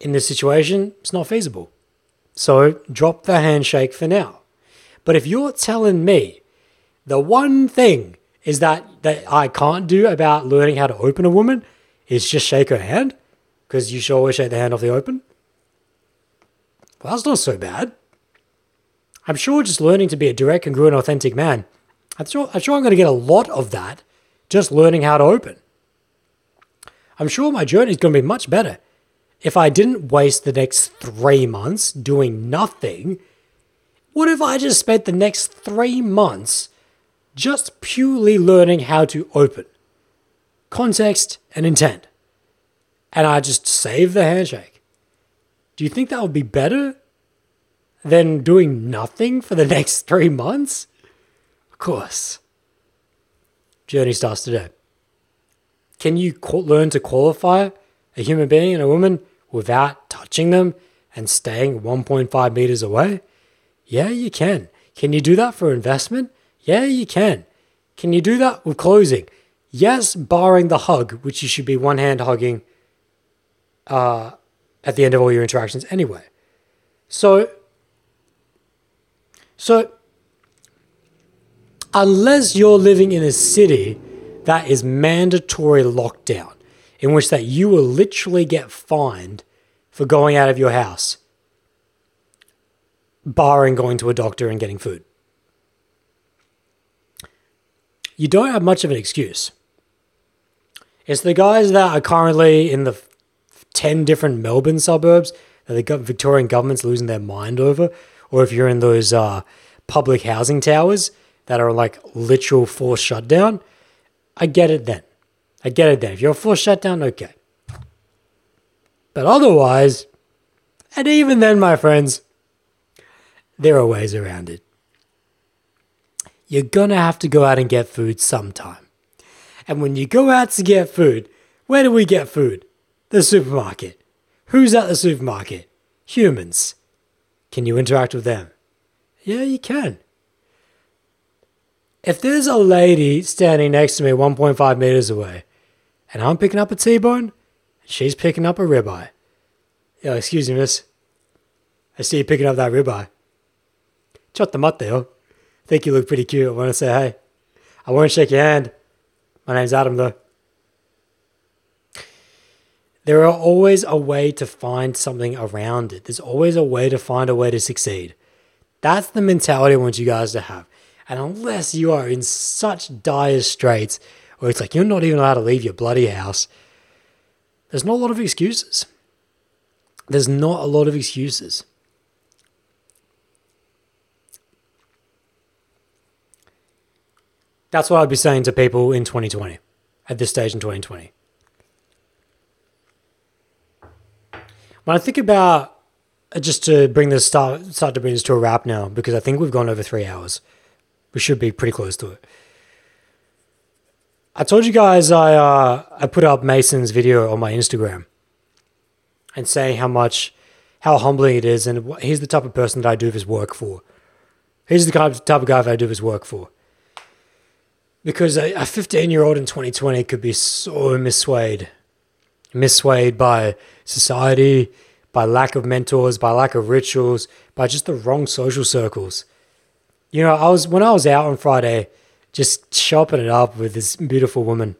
In this situation, it's not feasible. So drop the handshake for now. But if you're telling me the one thing is that that I can't do about learning how to open a woman is just shake her hand, because you should always shake the hand off the open. Well, that's not so bad. I'm sure just learning to be a direct, congruent, authentic man. I'm sure, I'm sure I'm going to get a lot of that just learning how to open. I'm sure my journey is going to be much better if I didn't waste the next three months doing nothing. What if I just spent the next three months just purely learning how to open? Context and intent. And I just save the handshake. Do you think that would be better than doing nothing for the *laughs* next three months? Of course. Journey starts today. Can you learn to qualify a human being and a woman without touching them and staying 1.5 meters away? Yeah, you can. Can you do that for investment? Yeah, you can. Can you do that with closing? Yes, barring the hug, which you should be one hand hugging uh, at the end of all your interactions anyway. So, so unless you're living in a city that is mandatory lockdown, in which that you will literally get fined for going out of your house, barring going to a doctor and getting food. You don't have much of an excuse. It's the guys that are currently in the 10 different Melbourne suburbs that the Victorian government's losing their mind over, or if you're in those uh, public housing towers that are like literal forced shutdown, I get it then. I get it then. If you're forced shutdown, okay. But otherwise, and even then, my friends, there are ways around it. You're gonna have to go out and get food sometime. And when you go out to get food, where do we get food? The supermarket. Who's at the supermarket? Humans. Can you interact with them? Yeah, you can. If there's a lady standing next to me 1.5 meters away, and I'm picking up a T-bone, and she's picking up a ribeye. Yeah, excuse me, miss. I see you picking up that ribeye. Chot the mutt there. Think you look pretty cute. I want to say hey. I won't shake your hand. My name's Adam, though. There are always a way to find something around it. There's always a way to find a way to succeed. That's the mentality I want you guys to have. And unless you are in such dire straits where it's like you're not even allowed to leave your bloody house, there's not a lot of excuses. There's not a lot of excuses. That's what I'd be saying to people in 2020, at this stage in 2020. When I think about uh, just to bring this start start to bring this to a wrap now, because I think we've gone over three hours. We should be pretty close to it. I told you guys I uh, I put up Mason's video on my Instagram and saying how much how humbling it is, and he's the type of person that I do this work for. He's the type of guy that I do this work for. Because a 15 year old in 2020 could be so miswayed, miswayed by society, by lack of mentors, by lack of rituals, by just the wrong social circles. You know, I was when I was out on Friday, just shopping it up with this beautiful woman.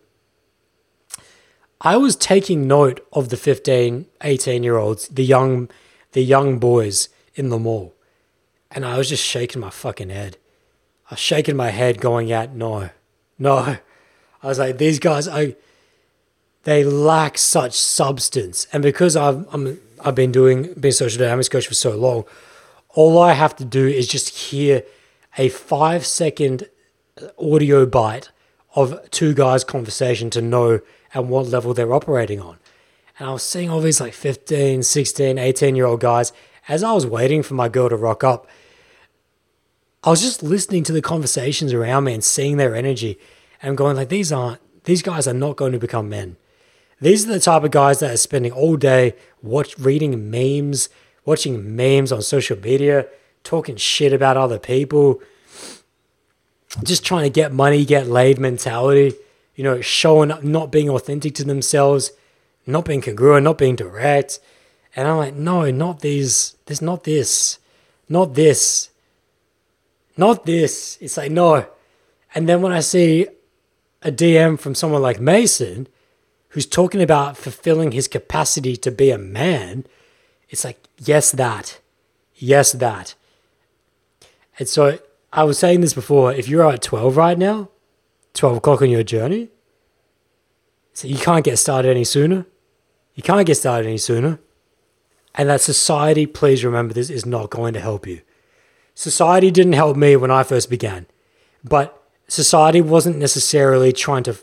I was taking note of the 15, 18 year olds, the young, the young boys in the mall. And I was just shaking my fucking head. I was shaking my head going out, no, no. I was like, these guys, I, they lack such substance. And because I've I'm I've been doing being social dynamics coach for so long, all I have to do is just hear a five second audio bite of two guys' conversation to know at what level they're operating on. And I was seeing all these like 15, 16, 18 year old guys as I was waiting for my girl to rock up. I was just listening to the conversations around me and seeing their energy and going like these aren't these guys are not going to become men These are the type of guys that are spending all day watch reading memes, watching memes on social media, talking shit about other people, just trying to get money, get laid mentality, you know, showing up, not being authentic to themselves, not being congruent, not being direct. And I'm like, no, not these, this, not this, not this, not this. It's like, no. And then when I see a DM from someone like Mason, who's talking about fulfilling his capacity to be a man, it's like, yes, that. Yes, that. And so I was saying this before if you're at 12 right now, 12 o'clock on your journey, so you can't get started any sooner. You can't get started any sooner. And that society, please remember this, is not going to help you. Society didn't help me when I first began, but society wasn't necessarily trying to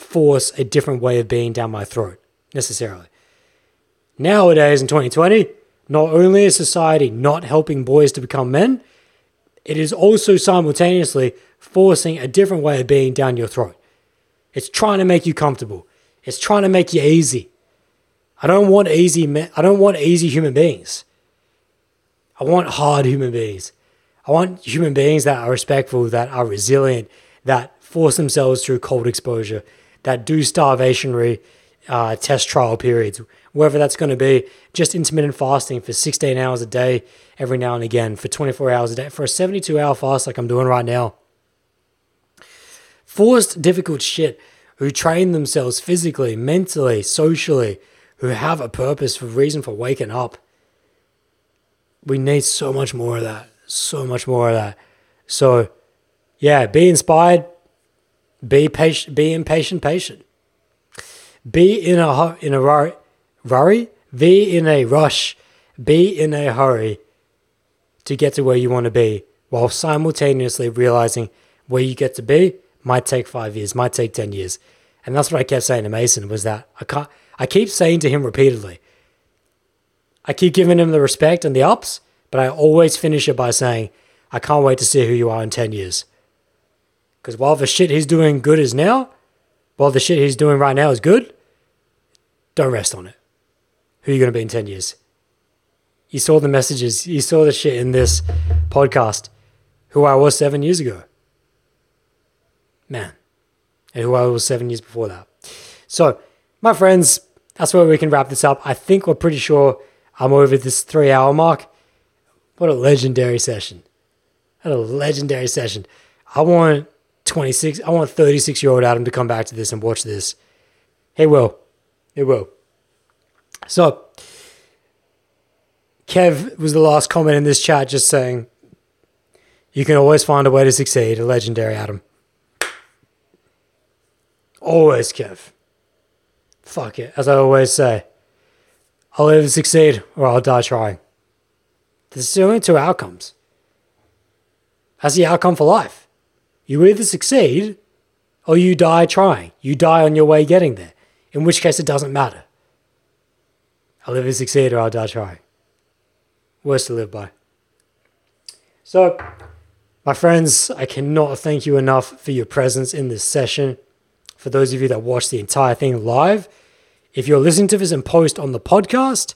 force a different way of being down my throat, necessarily. Nowadays in 2020, not only is society not helping boys to become men, it is also simultaneously forcing a different way of being down your throat. It's trying to make you comfortable. It's trying to make you easy. I don't want easy men. I don't want easy human beings. I want hard human beings. I want human beings that are respectful, that are resilient, that force themselves through cold exposure, that do starvationary uh, test trial periods, whether that's going to be just intermittent fasting for 16 hours a day every now and again, for 24 hours a day, for a 72 hour fast like I'm doing right now. Forced, difficult shit who train themselves physically, mentally, socially, who have a purpose, a reason for waking up. We need so much more of that. So much more of that. So, yeah, be inspired, be patient, be impatient, patient. Be in a in a worry, be in a rush, be in a hurry to get to where you want to be, while simultaneously realizing where you get to be might take five years, might take ten years, and that's what I kept saying to Mason was that I can't. I keep saying to him repeatedly. I keep giving him the respect and the ups, but I always finish it by saying, I can't wait to see who you are in 10 years. Because while the shit he's doing good is now, while the shit he's doing right now is good, don't rest on it. Who are you going to be in 10 years? You saw the messages, you saw the shit in this podcast, who I was seven years ago. Man. And who I was seven years before that. So, my friends, that's where we can wrap this up. I think we're pretty sure I'm over this three hour mark. What a legendary session. What a legendary session. I want 26, I want 36 year old Adam to come back to this and watch this. He will. He will. So, Kev was the last comment in this chat just saying, you can always find a way to succeed. A legendary Adam. Always, Kev. Fuck it. As I always say, I'll either succeed or I'll die trying. There's only two outcomes. That's the outcome for life. You either succeed or you die trying. You die on your way getting there, in which case it doesn't matter. I'll either succeed or I'll die trying. Words to live by. So, my friends, I cannot thank you enough for your presence in this session. For those of you that watched the entire thing live, if you're listening to this in post on the podcast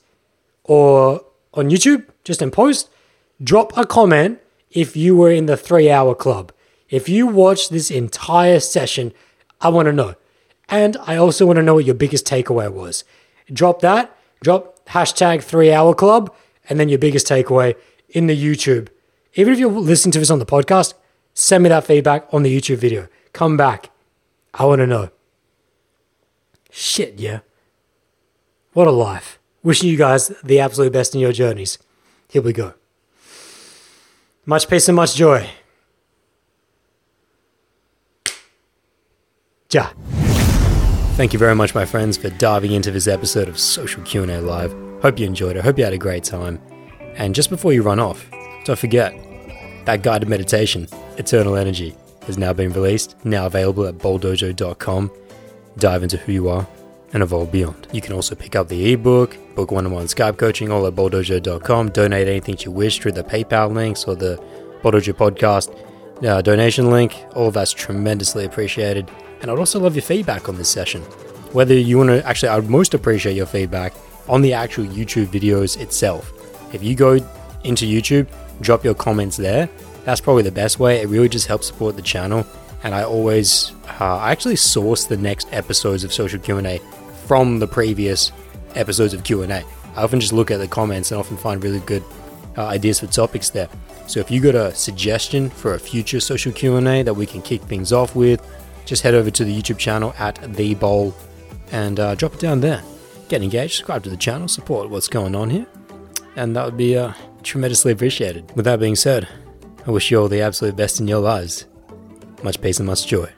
or on YouTube, just in post, drop a comment if you were in the three hour club. If you watched this entire session, I want to know. And I also want to know what your biggest takeaway was. Drop that, drop hashtag three hour club, and then your biggest takeaway in the YouTube. Even if you're listening to this on the podcast, send me that feedback on the YouTube video. Come back. I want to know. Shit, yeah. What a life. Wishing you guys the absolute best in your journeys. Here we go. Much peace and much joy. Ja. Thank you very much, my friends, for diving into this episode of Social Q&A Live. Hope you enjoyed it. Hope you had a great time. And just before you run off, don't forget that guided meditation, Eternal Energy, has now been released, now available at boldojo.com. Dive into who you are and evolve beyond. You can also pick up the ebook, book one-on-one oh Skype coaching, all at boldojo.com. Donate anything you wish through the PayPal links or the Boldojo podcast uh, donation link. All of that's tremendously appreciated. And I'd also love your feedback on this session. whether you want to actually, I would most appreciate your feedback on the actual YouTube videos itself. If you go into YouTube, drop your comments there. That's probably the best way. It really just helps support the channel. And I always, uh, I actually source the next episodes of Social Q&A from the previous episodes of Q&A. I often just look at the comments and often find really good uh, ideas for topics there. So if you got a suggestion for a future social Q&A that we can kick things off with, just head over to the YouTube channel at The Bowl and uh, drop it down there. Get engaged, subscribe to the channel, support what's going on here, and that would be uh, tremendously appreciated. With that being said, I wish you all the absolute best in your lives. Much peace and much joy.